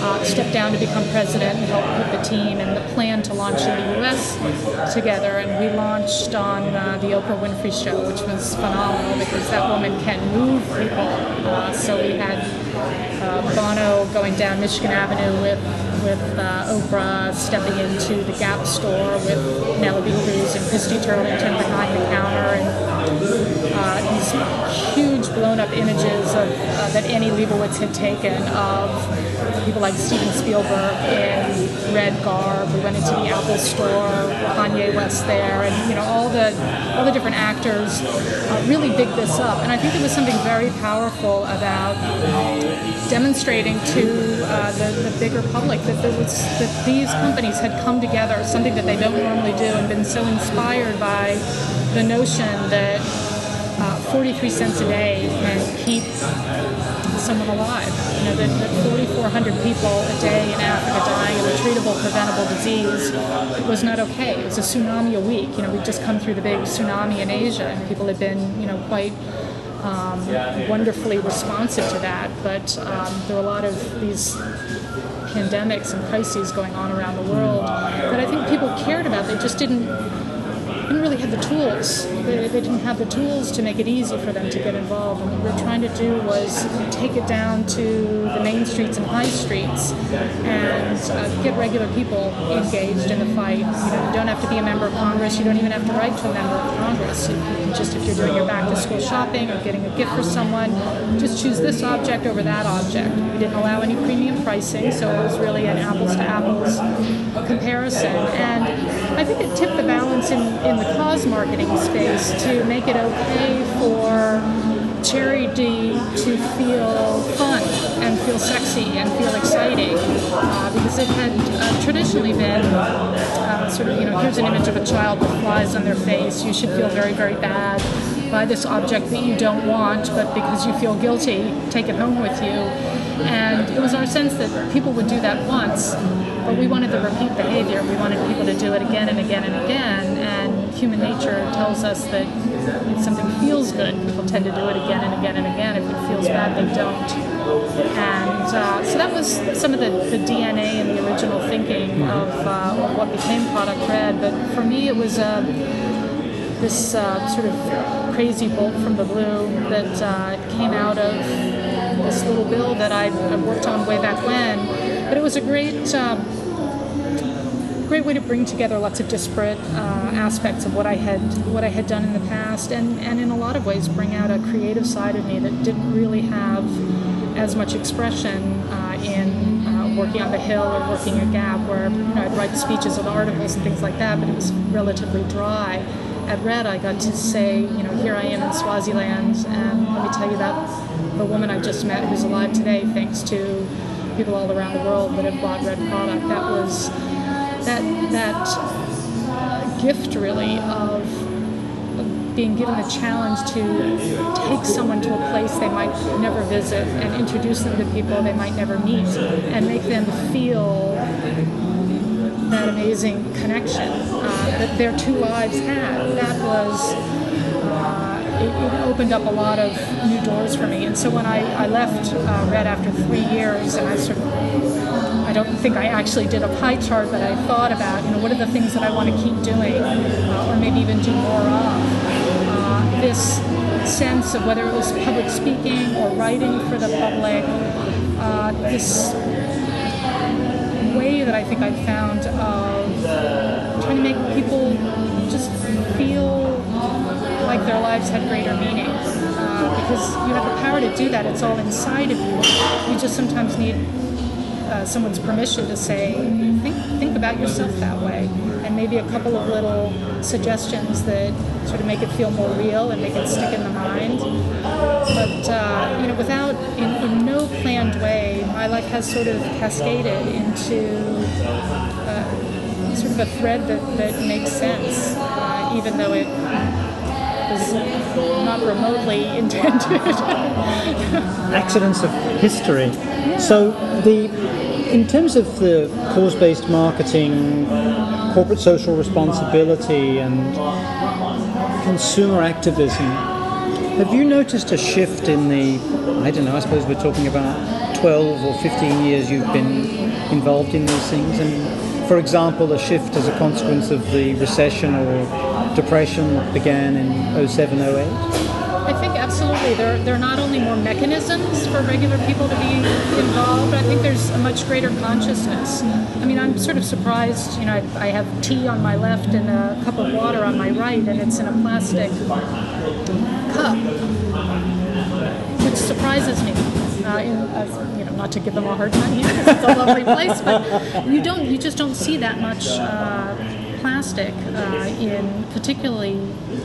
Speaker 2: Uh, stepped down to become president and help put the team and the plan to launch in the U.S. together. And we launched on uh, the Oprah Winfrey Show, which was phenomenal because that woman can move people. Uh, so we had uh, Bono going down Michigan Avenue with with uh, Oprah stepping into the Gap store with Penelope Cruz and Christy Turlington behind the counter, and uh, these huge blown-up images of uh, that Annie Leibovitz had taken of people like Steven Spielberg in red garb. We went into the Apple store, Kanye West there, and you know all the all the different actors uh, really big this up. And I think there was something very powerful about demonstrating to uh, the, the bigger public that there was that these companies had come together, something that they don't normally do, and been so inspired by the notion that uh, 43 cents a day can keep someone alive. You know, that, that 4,400 people a day in Africa dying of a treatable, preventable disease was not okay. It was a tsunami a week. You know, we'd just come through the big tsunami in Asia, and people had been, you know, quite um, wonderfully responsive to that. But um, there were a lot of these pandemics and crises going on around the world that I think people cared about. They just didn't didn't really have the tools. They, didn't have the tools to make it easy for them to get involved. And what we were trying to do was take it down to the main streets and high streets and uh, get regular people engaged in the fight. You, know, you don't have to be a member of Congress. You don't even have to write to a member of Congress. You just if you're doing your back to school shopping or getting a gift for someone, just choose this object over that object. We didn't allow any premium pricing, so it was really an apples to apples comparison. And I think it tipped the balance in, in the cause marketing space to make it okay for charity to feel fun and feel sexy and feel exciting uh, because it had uh, traditionally been uh, sort of, you know, here's an image of a child with flies on their face. You should feel very, very bad. Buy this object that you don't want, but because you feel guilty, take it home with you. And it was our sense that people would do that once, but we wanted the repeat behavior. We wanted people to do it again and again and again. And human nature tells us that if something feels good, people tend to do it again and again and again. If it feels bad, they don't. And uh, so that was some of the, the DNA and the original thinking of, uh, what became Product Red. But for me, it was uh, this uh, sort of crazy bolt from the blue that uh, came out of this little bill that I, I worked on way back when. But it was a great. Um, great way to bring together lots of disparate uh, aspects of what I had what I had done in the past, and, and in a lot of ways bring out a creative side of me that didn't really have as much expression uh, in uh, working on the Hill or working at Gap, where you know, I'd write speeches and articles and things like that, but it was relatively dry. At Red, I got to say, you know, here I am in Swaziland, and let me tell you about the woman I just met who's alive today, thanks to people all around the world that have bought Red product. That was that that gift really of being given the challenge to take someone to a place they might never visit and introduce them to people they might never meet and make them feel that amazing connection uh, that their two lives had. That was it, it, opened up a lot of new doors for me. And so when I, I left uh, Red after three years, and I sort of, I don't think I actually did a pie chart, but I thought about, you know, what are the things that I want to keep doing, uh, or maybe even do more of. This sense of whether it was public speaking or writing for the public, uh, this way that I think I found of trying to make people just feel like their lives had greater meaning. Uh, because you have the power to do that, it's all inside of you. You just sometimes need uh, someone's permission to say, think, think about yourself that way. And maybe a couple of little suggestions that sort of make it feel more real and make it stick in the mind. But, uh, you know, without, in, in, no planned way, my life has sort of cascaded into uh, sort of a thread that, that makes sense, uh, even though it was not remotely <laughs> intended.
Speaker 1: Accidents of history. Yeah. So the in terms of the cause-based marketing, corporate social responsibility, and consumer activism, have you noticed a shift in the? I don't know. I suppose we're talking about 12 or 15 years you've been involved in these things, and for example, a shift as a consequence of the recession or depression that began in 07, 08?
Speaker 2: Absolutely. There, are not only more mechanisms for regular people to be involved, I think there's a much greater consciousness. I mean, I'm sort of surprised. You know, I, I have tea on my left and a cup of water on my right, and it's in a plastic cup, which surprises me. Uh, uh, you know, not to give them a hard time here, it's a lovely place, but you don't, you just don't see that much. Uh, plastic uh, in particularly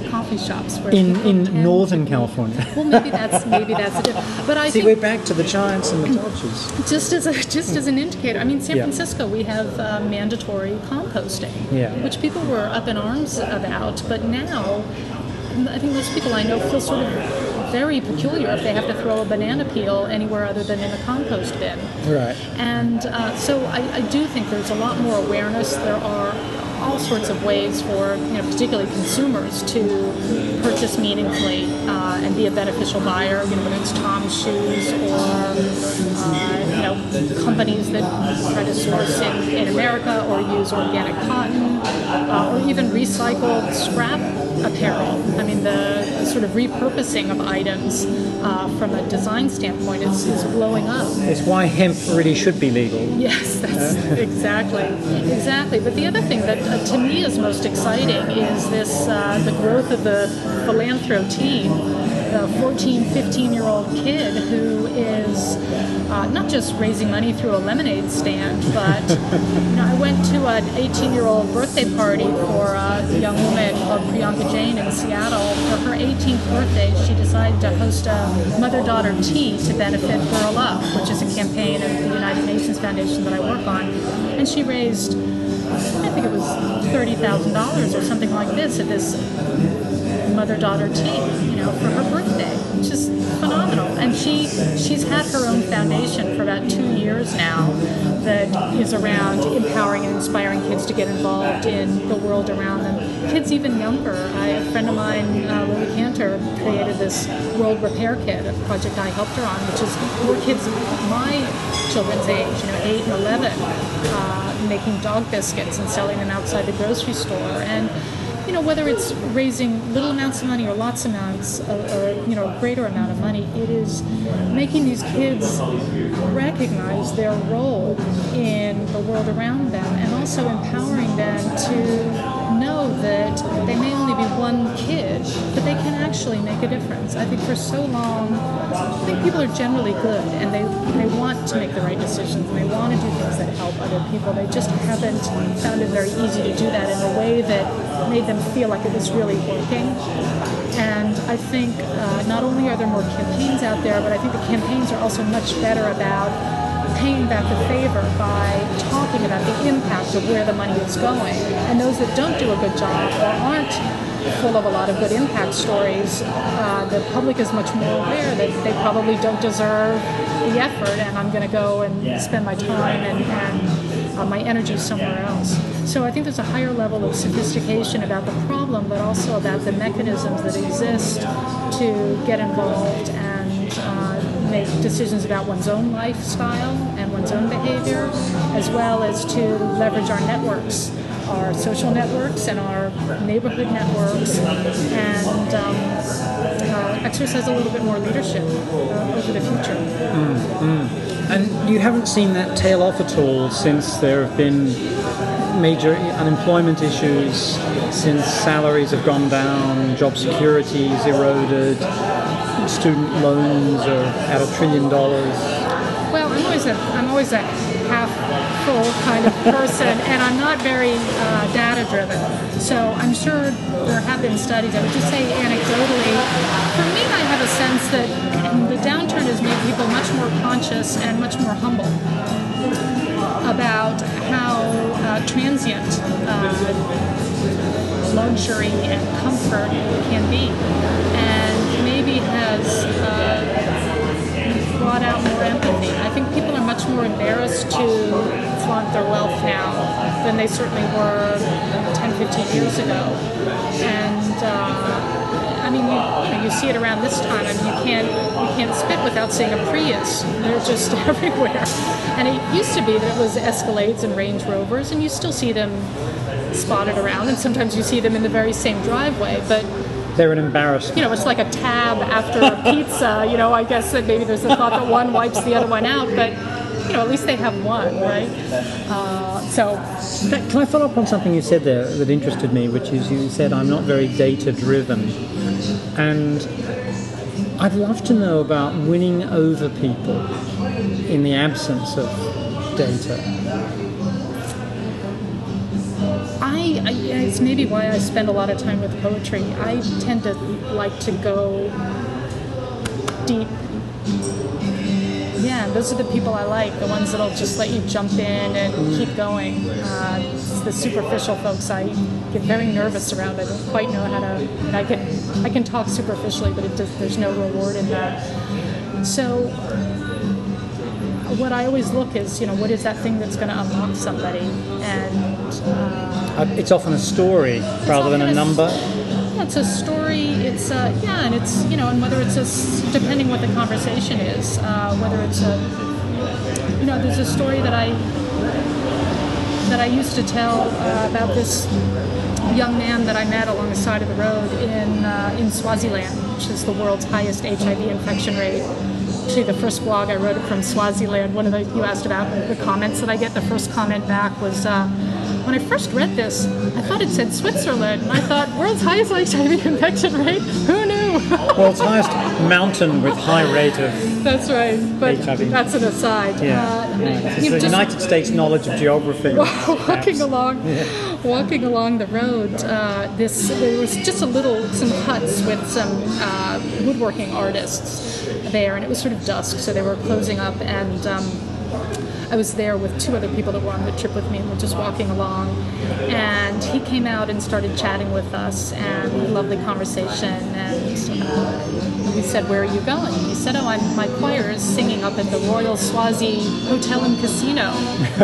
Speaker 2: coffee shops.
Speaker 1: in in Northern California.
Speaker 2: well, maybe that's maybe that's a different. But I
Speaker 1: see.
Speaker 2: we're
Speaker 1: back to the giants and the Dodgers.
Speaker 2: Just as a just as an indicator. I mean, San yeah. Francisco, we have uh, mandatory composting,
Speaker 1: yeah.
Speaker 2: which people were up in arms about, but now. I think most people I know feel sort of very peculiar if they have to throw a banana peel anywhere other than in a compost bin.
Speaker 1: Right.
Speaker 2: And uh, so I, I, do think there's a lot more awareness. There are all sorts of ways for, you know, particularly consumers to purchase meaningfully uh, and be a beneficial buyer. You know, whether it's Tom's shoes or uh, you know companies that try to source in, in America or use organic cotton uh, or even recycled scrap apparel. I mean, the sort of repurposing of items uh, from a design standpoint is, is blowing up.
Speaker 1: It's why hemp really should be legal.
Speaker 2: Yes, that's <laughs> exactly, exactly. But the other thing that uh, to me is most exciting is this uh, the growth of the philanthro team. The 14, 15 year old kid who is uh, not just raising money through a lemonade stand, but <laughs> you know, I went to an 18 year old birthday party for a young woman called Priyanka Jain in Seattle. For her 18th birthday, she decided to host a mother daughter tea to benefit Girl Up, which is a campaign of the United Nations Foundation that I work on. And she raised, I think it was $30,000 or something like this at this mother daughter tea, you know, for her birthday, which is phenomenal. And she she's had her own foundation for about two years now that is around empowering and inspiring kids to get involved in the world around them. Kids even younger. I, a friend of mine, uh, Lily Cantor, created this World Repair Kit, a project I helped her on, which is for kids my children's age, you know, eight and eleven, uh, making dog biscuits and selling them outside the grocery store and you know, whether it's raising little amounts of money or lots of amounts, or, or, you know, a greater amount of money, it is making these kids recognize their role in the world around them, and also empowering them to know that they may only be one kid, but they can actually make a difference. I think for so long, I think people are generally good, and they they want to make the right decisions, and they want to do things that help other people. They just haven't found it very easy to do that in a way that made them feel like it was really working. And I think uh, not only are there more campaigns out there, but I think the campaigns are also much better about paying back the favor by talking about the impact of where the money is going. And those that don't do a good job or aren't full of a lot of good impact stories, uh, the public is much more aware that they probably don't deserve the effort, and I'm going to go and spend my time and, and uh, my energy somewhere else. So I think there's a higher level of sophistication about the problem, but also about the mechanisms that exist to get involved make decisions about one's own lifestyle and one's own behavior, as well as to leverage our networks our social networks and our neighborhood networks and um, uh, exercise a little bit more leadership uh, over the future.
Speaker 1: Mm, And you haven't seen that tail off at all since there have been major unemployment issues, since salaries have gone down, job security is eroded, student loans are at a trillion dollars.
Speaker 2: Well, I'm always a I'm always a half full kind of person, and I'm not very uh, data driven. So I'm sure there have been studies. I would just say anecdotally, for me, I have a sense that the downturn has made people much more conscious and much more humble about how uh, transient uh, luxury and comfort can be, and maybe has uh, brought out more empathy. I think people are much more embarrassed to flaunt their wealth now than they certainly were 10, 15 years ago. And uh, I mean, you, you, see it around this time. I mean, you can't you can't spit without seeing a Prius. They're just <laughs> everywhere. And it used to be that it was Escalades and Range Rovers, and you still see them spotted around, and sometimes you see them in the very same driveway. But
Speaker 1: they're an embarrassment.
Speaker 2: You know, it's like a tab after a <laughs> pizza. You know, I guess that maybe there's a thought that one wipes the other one out, but you know, at least they have one, right? Uh, so,
Speaker 1: can I follow up on something you said there that interested me, which is you said I'm not very data driven, and I'd love to know about winning over people in the absence of data.
Speaker 2: I, I, it's maybe why I spend a lot of time with poetry. I tend to like to go deep yeah, those are the people I like, the ones that'll just let you jump in and keep going. Uh, the superficial folks I get very nervous around. I don't quite know how to. I can I can talk superficially, but it does, there's no reward in that. So what I always look is, you know, what is that thing that's going to unlock somebody? And
Speaker 1: it's often a story rather than a
Speaker 2: a
Speaker 1: number.
Speaker 2: Yeah, it's a story. It's uh, yeah, and it's you know, and whether it's a depending what the conversation is, uh, whether it's a you know, there's a story that I that I used to tell uh, about this young man that I met along the side of the road in uh, in Swaziland, which is the world's highest HIV infection rate. Actually, the first blog I wrote it from Swaziland. One of the you asked about the comments that I get. The first comment back was. Uh, when I first read this, I thought it said Switzerland, and I thought, world's highest HIV <laughs> infection rate? Who knew? <laughs>
Speaker 1: World's highest mountain with high rate of
Speaker 2: That's right, but
Speaker 1: HIV.
Speaker 2: that's an aside.
Speaker 1: yeah.
Speaker 2: Uh,
Speaker 1: yeah. It's the
Speaker 2: just-
Speaker 1: United States knowledge of geography. <laughs>
Speaker 2: walking along, walking along the road, uh, this there was just a little some huts with some uh, woodworking artists there, and it was sort of dusk, so they were closing up, and um, I was there with two other people that were on the trip with me, and we're just walking along, and he came out and started chatting with us, and we had a lovely conversation, and. Uh, we said, "Where are you going?" And he said, "Oh, I'm my choir is singing up at the Royal Swazi Hotel and Casino." <laughs>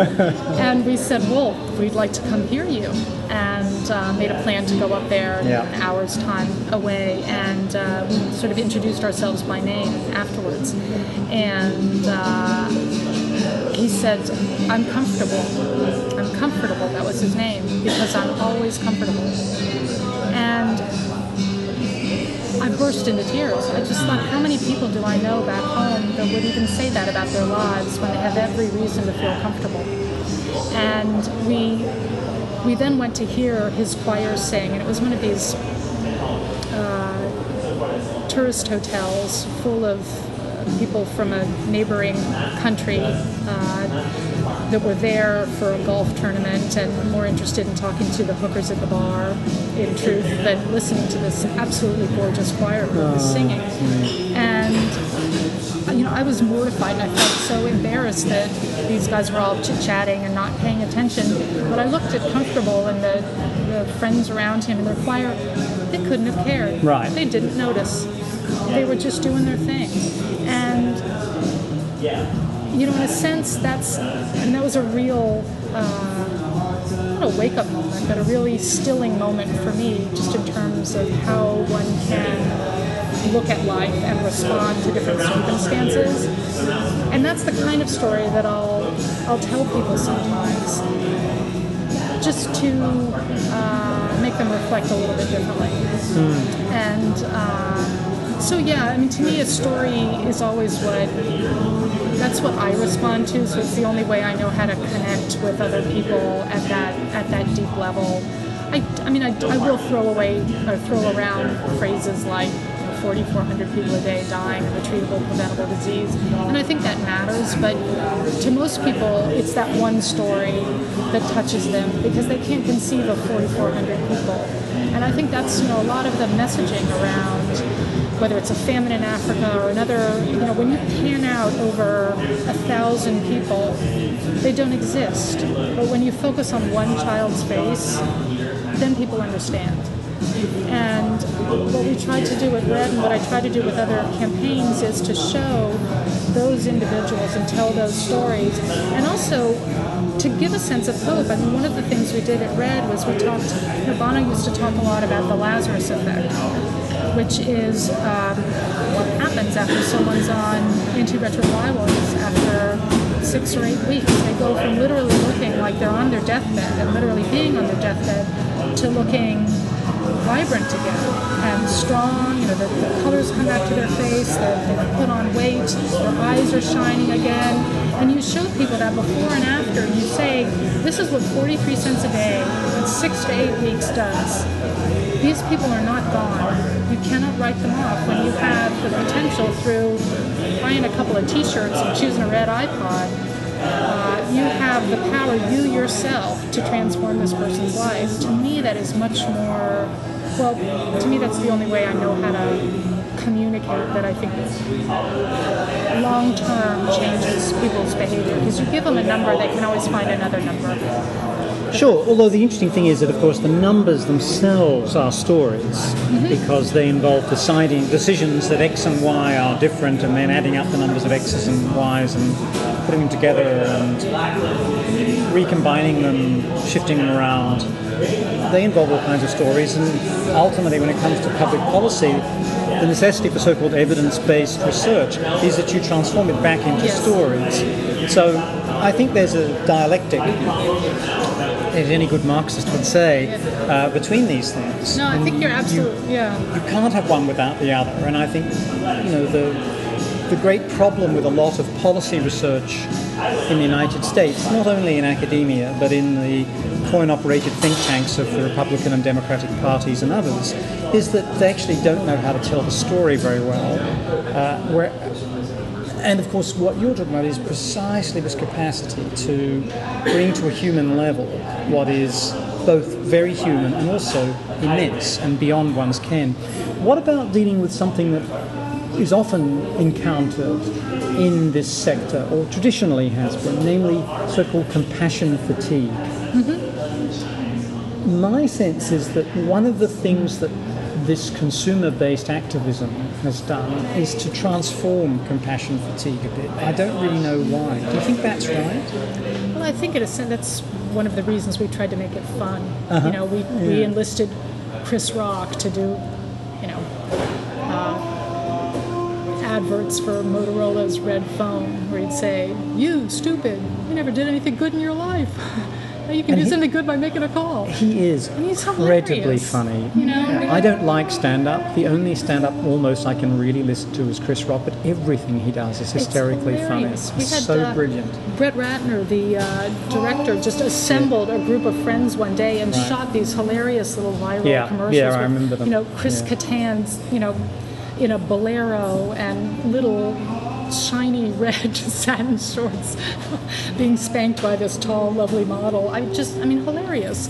Speaker 2: and we said, well, we'd like to come hear you. And uh, made a plan to go up there
Speaker 1: Yeah.
Speaker 2: an hour's time away and uh, we sort of introduced ourselves by name afterwards. And uh, he said, I'm comfortable. I'm comfortable. That was his name because I'm always comfortable. And I burst into tears. I just thought, how many people do I know back home that would even say that about their lives when they have every reason to feel comfortable? And we we then went to hear his choir sing, and it was one of these uh, tourist hotels full of people from a neighboring country uh, that were there for a golf tournament and more interested in talking to the hookers at the bar, in truth, than listening to this absolutely gorgeous choir who was singing. And you know, I was mortified and I felt so embarrassed that these guys were all chit chatting and not paying attention. But I looked at Comfortable and the, the friends around him and their choir, they couldn't have cared.
Speaker 1: Right.
Speaker 2: They didn't notice. They were just doing their thing. And, you know, in a sense, that's, and that was a real, uh, not a wake up moment, but a really stilling moment for me, just in terms of how one can look at life and respond to different circumstances. And that's the kind of story that I'll I'll tell people sometimes, just to uh, make them reflect a little bit differently. And uh, so yeah, I mean, to me, a story is always what that's what I respond to. So it's the only way I know how to connect with other people at that at that deep level. I, I mean, I, I will throw away or throw around phrases like 4,400 people a day dying of a treatable, preventable disease, and I think that matters. But to most people, it's that one story that touches them because they can't conceive of 4,400 people. And I think that's you know a lot of the messaging around whether it's a famine in Africa or another, you know, when you pan out over a thousand people, they don't exist. But when you focus on one child's face, then people understand. And what we try to do at Red and what I try to do with other campaigns is to show those individuals and tell those stories and also to give a sense of hope. I mean, one of the things we did at Red was we talked, Nirvana used to talk a lot about the Lazarus effect which is um, what happens after someone's on antiretrovirals after six or eight weeks. They go from literally looking like they're on their deathbed and literally being on their deathbed to looking vibrant again and strong. You know, the, the colors come back to their face, they they put on weight, their eyes are shining again. And you show people that before and after, and you say, this is what 43 cents a day in six to eight weeks does. These people are not gone. You cannot write them off when you have the potential through buying a couple of T-shirts and choosing a red iPod. Uh, you have the power, you yourself, to transform this person's life. To me, that is much more. Well, to me, that's the only way I know how to communicate that I think long term changes people's behavior. Because you give them a number, they can always find another number.
Speaker 1: Sure, although the interesting thing is that, of course, the numbers themselves are stories mm-hmm. because they involve deciding decisions that X and Y are different and then adding up the numbers of X's and Y's and putting them together and recombining them, shifting them around, they involve all kinds of stories. And ultimately, when it comes to public policy, the necessity for so-called evidence-based research is that you transform it back into
Speaker 2: Yes.
Speaker 1: stories. So I think there's a dialectic, as any good Marxist would say, uh, between these things.
Speaker 2: No, I think
Speaker 1: you-
Speaker 2: you're
Speaker 1: you-
Speaker 2: absolutely yeah.
Speaker 1: you can't have one without the other. And I think, you know, the the great problem with a lot of policy research in the United States, not only in academia but in the coin-operated think tanks of the Republican and Democratic parties and others, is that they actually don't know how to tell the story very well. Uh, where, and of course, what you're talking about is precisely this capacity to bring to a human level what is both very human and also immense and beyond one's ken. What about dealing with something that is often encountered in this sector, or traditionally has been, namely so called compassion fatigue? Mm-hmm. My sense is that one of the things that this consumer based activism has done is to transform compassion fatigue a bit. I don't really know why. Do you think that's right?
Speaker 2: Well, I think in a sense that's one of the reasons we tried to make it fun.
Speaker 1: Uh-huh.
Speaker 2: You know, we, we enlisted Chris Rock to do, you know, uh, adverts for Motorola's red phone, where he'd say, "You stupid, you never did anything good in your life. <laughs> you can
Speaker 1: And
Speaker 2: do
Speaker 1: he-
Speaker 2: something good by making a call."
Speaker 1: He is
Speaker 2: And he's
Speaker 1: incredibly
Speaker 2: hilarious,
Speaker 1: funny.
Speaker 2: you know?
Speaker 1: I don't like stand up. The only stand up almost I can really listen to is Chris Rock, but everything he does is
Speaker 2: It's
Speaker 1: hysterically funny.
Speaker 2: hilarious. We had,
Speaker 1: so
Speaker 2: uh,
Speaker 1: brilliant.
Speaker 2: Brett Ratner, the uh, director, just assembled a group of friends one day and
Speaker 1: Right.
Speaker 2: shot these hilarious little viral
Speaker 1: Yeah,
Speaker 2: commercials.
Speaker 1: yeah, I remember them.
Speaker 2: You know, Chris
Speaker 1: Yeah.
Speaker 2: Kattan's, you know, in a bolero and little shiny red <laughs> satin shorts <laughs> being spanked by this tall, lovely model. I just, I mean, hilarious.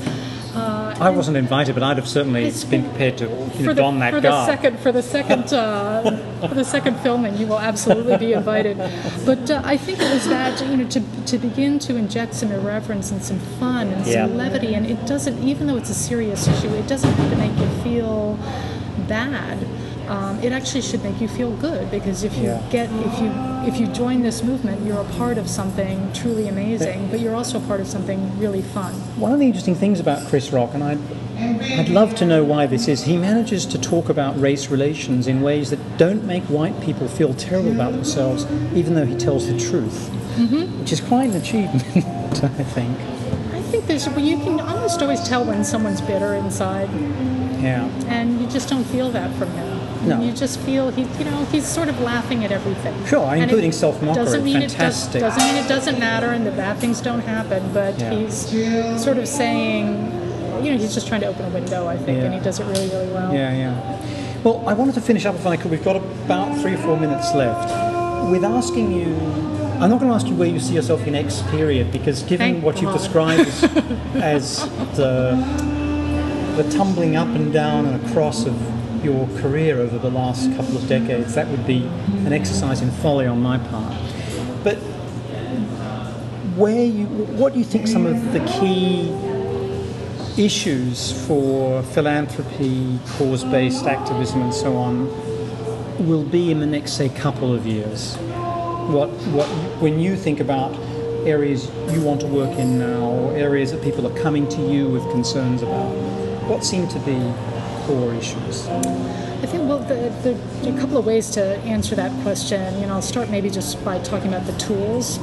Speaker 2: Uh,
Speaker 1: I wasn't invited, but I'd have certainly been prepared to you know,
Speaker 2: the,
Speaker 1: don that
Speaker 2: for the second for the second <laughs> uh, for the second filming, you will absolutely be invited. But uh, I think it was that you know to to begin to inject some irreverence and some fun and
Speaker 1: Yeah.
Speaker 2: some levity, and it doesn't even though it's a serious issue, it doesn't have to make you feel bad. Um, it actually should make you feel good because if you
Speaker 1: Yeah.
Speaker 2: get if you if you join this movement, you're a part of something truly amazing, but you're also a part of something really fun.
Speaker 1: One of the interesting things about Chris Rock, and I'd, I'd love to know why this is, he manages to talk about race relations in ways that don't make white people feel terrible about themselves, even though he tells the truth, which is quite an achievement, <laughs> I think.
Speaker 2: I think there's well, you can almost always tell when someone's bitter inside.
Speaker 1: Yeah.
Speaker 2: and you just don't feel that from him.
Speaker 1: No.
Speaker 2: You just feel he, you know, he's sort of laughing at everything.
Speaker 1: Sure,
Speaker 2: And
Speaker 1: including self-mockery.
Speaker 2: Doesn't mean
Speaker 1: Fantastic.
Speaker 2: it does, doesn't mean it doesn't matter and the bad things don't happen, but
Speaker 1: Yeah.
Speaker 2: he's sort of saying, you know, he's just trying to open a window, I think, and he does it really, really well.
Speaker 1: Yeah, yeah. Well, I wanted to finish up if I could. We've got about three or four minutes left. With asking you, I'm not going to ask you where you see yourself in X period because given
Speaker 2: Thank
Speaker 1: what you've described as, <laughs> as the the tumbling up and down and across of your career over the last couple of decades, that would be an exercise in folly on my part. But where you, what do you think some of the key issues for philanthropy, cause-based activism, and so on will be in the next, say, couple of years? What, what, when you think about areas you want to work in now, or areas that people are coming to you with concerns about, what seem to be core issues?
Speaker 2: I think well, the, the, there are a couple of ways to answer that question. You know, I'll start maybe just by talking about the tools.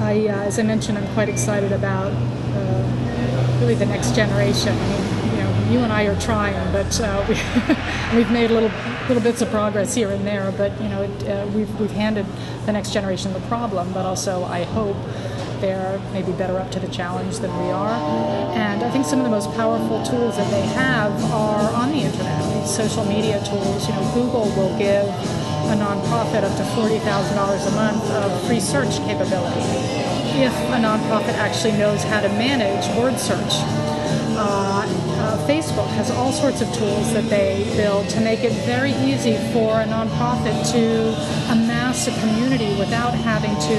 Speaker 2: I, uh, as I mentioned, I'm quite excited about uh, really the next generation. I mean, you know, you and I are trying, but uh, <laughs> we, we've made little little bits of progress here and there. But you know, it, uh, we've we've handed the next generation the problem, but also I hope they're maybe better up to the challenge than we are. And I think some of the most powerful tools that they have are on the internet. Social media tools. You know, Google will give a nonprofit up to $40,000 a month of free search capability if a nonprofit actually knows how to manage word search. Uh, Facebook has all sorts of tools that they build to make it very easy for a nonprofit to amass a community without having to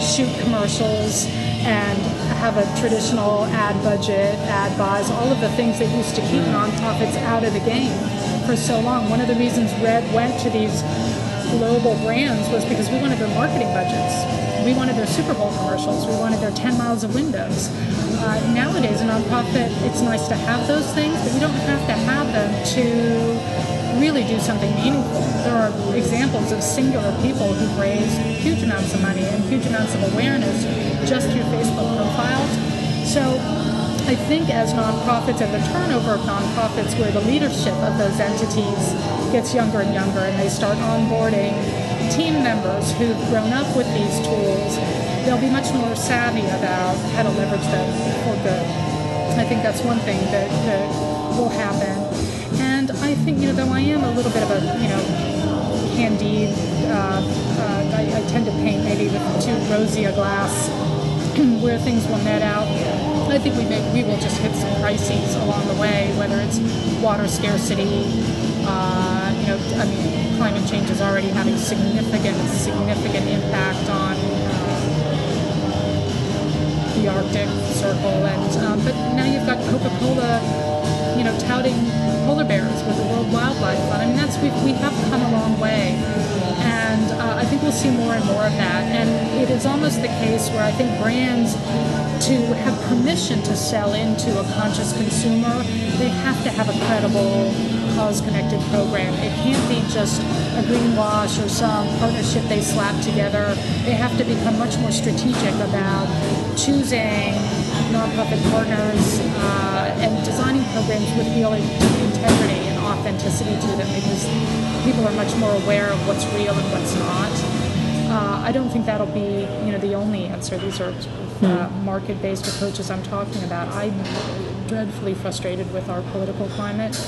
Speaker 2: shoot commercials and have a traditional ad budget, ad buys, all of the things that used to keep nonprofits out of the game for so long. One of the reasons Red went to these global brands was because we wanted their marketing budgets. we wanted their Super Bowl commercials. We wanted their 10 miles of windows. Uh, nowadays, a nonprofit, it's nice to have those things, but you don't have to have them to really do something meaningful. There are examples of singular people who've raised huge amounts of money and huge amounts of awareness just through Facebook profiles. So I think as nonprofits and the turnover of nonprofits where the leadership of those entities gets younger and younger and they start onboarding team members who've grown up with these tools, they'll be much more savvy about how to leverage them for good. I think that's one thing that, that will happen. And I think, you know, though I am a little bit of a, you know, candide, uh, uh, I, I, tend to paint maybe with too rosy a glass <clears throat> where things will net out. I think we may, we will just hit some crises along the way, whether it's water scarcity, uh, you know, I mean, climate change is already having significant, significant impact on Arctic Circle, and um, but now you've got Coca-Cola, you know, touting polar bears with the World Wildlife Fund. I mean, that's we we have come a long way, and uh, I think we'll see more and more of that. And it is almost the case where I think brands to have permission to sell into a conscious consumer, they have to have a credible cause connected program. It can't be just a greenwash or some partnership they slap together. They have to become much more strategic about choosing nonprofit partners uh, and designing programs with real integrity and authenticity to them because people are much more aware of what's real and what's not. Uh, I don't think that'll be, you know, the only answer. These are uh, hmm. market-based approaches I'm talking about. I'm dreadfully frustrated with our political climate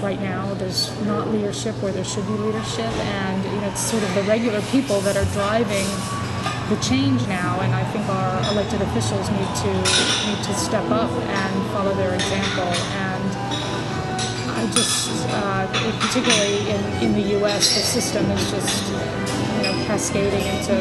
Speaker 2: right now. There's not leadership where there should be leadership, and you know, it's sort of the regular people that are driving the change now. And I think our elected officials need to need to step up and follow their example. And I just, uh, particularly in, in the U.S., the system is just you know cascading into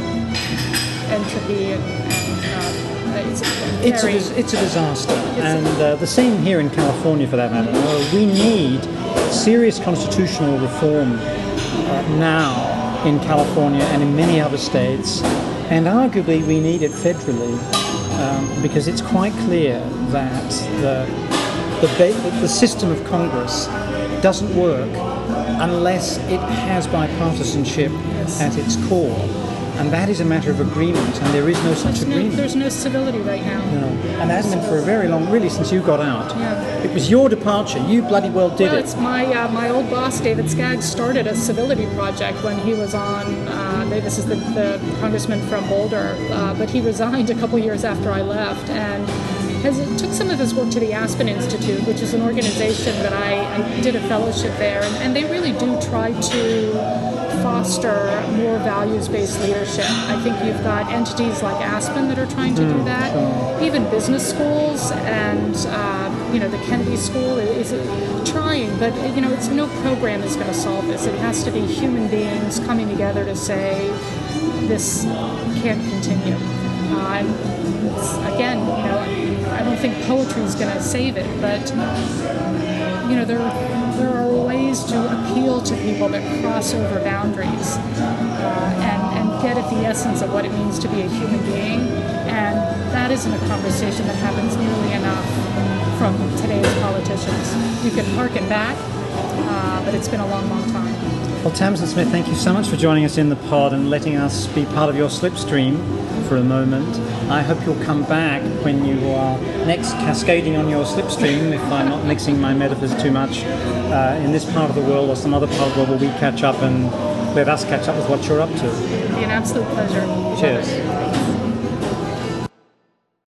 Speaker 2: entropy and, and uh, it's,
Speaker 1: it's, a, it's a disaster. It's and uh, the same here in California for that matter. Uh, we need serious constitutional reform uh, now in California and in many other states, and arguably we need it federally um, because it's quite clear that the, the, the system of Congress doesn't work unless it has bipartisanship yes. at its core and that is a matter of agreement, and there is no such
Speaker 2: there's
Speaker 1: agreement.
Speaker 2: No, there's no civility right now.
Speaker 1: No, and there hasn't been for a very long, really, since you got out.
Speaker 2: Yeah.
Speaker 1: It was your departure. You bloody well did
Speaker 2: well,
Speaker 1: it.
Speaker 2: it's my uh, my old boss, David Skaggs, started a civility project when he was on. Uh, this is the, the congressman from Boulder, uh, but he resigned a couple years after I left, and has took some of his work to the Aspen Institute, which is an organization that I, I did a fellowship there, and, and they really do try to foster more values-based leadership. I think you've got entities like Aspen that are trying to do hmm. that. Even business schools and uh, you know the Kennedy School is, trying, but you know it's no program is going to solve this. It has to be human beings coming together to say this can't continue. Uh, again, you know, I don't think poetry is going to save it, but you know there there are ways to appeal to people that cross over boundaries uh, and, and get at the essence of what it means to be a human being. And that isn't a conversation that happens nearly enough from today's politicians. You can harken back, uh, but it's been a long, long time.
Speaker 1: Well, Tamsin Smith, thank you so much for joining us in the pod and letting us be part of your slipstream for a moment. I hope you'll come back when you are next cascading on your slipstream, if I'm not mixing my metaphors too much, uh, in this part of the world or some other part of the world where we catch up and let us catch up with what you're up to.
Speaker 2: It'd be an absolute pleasure.
Speaker 1: Cheers.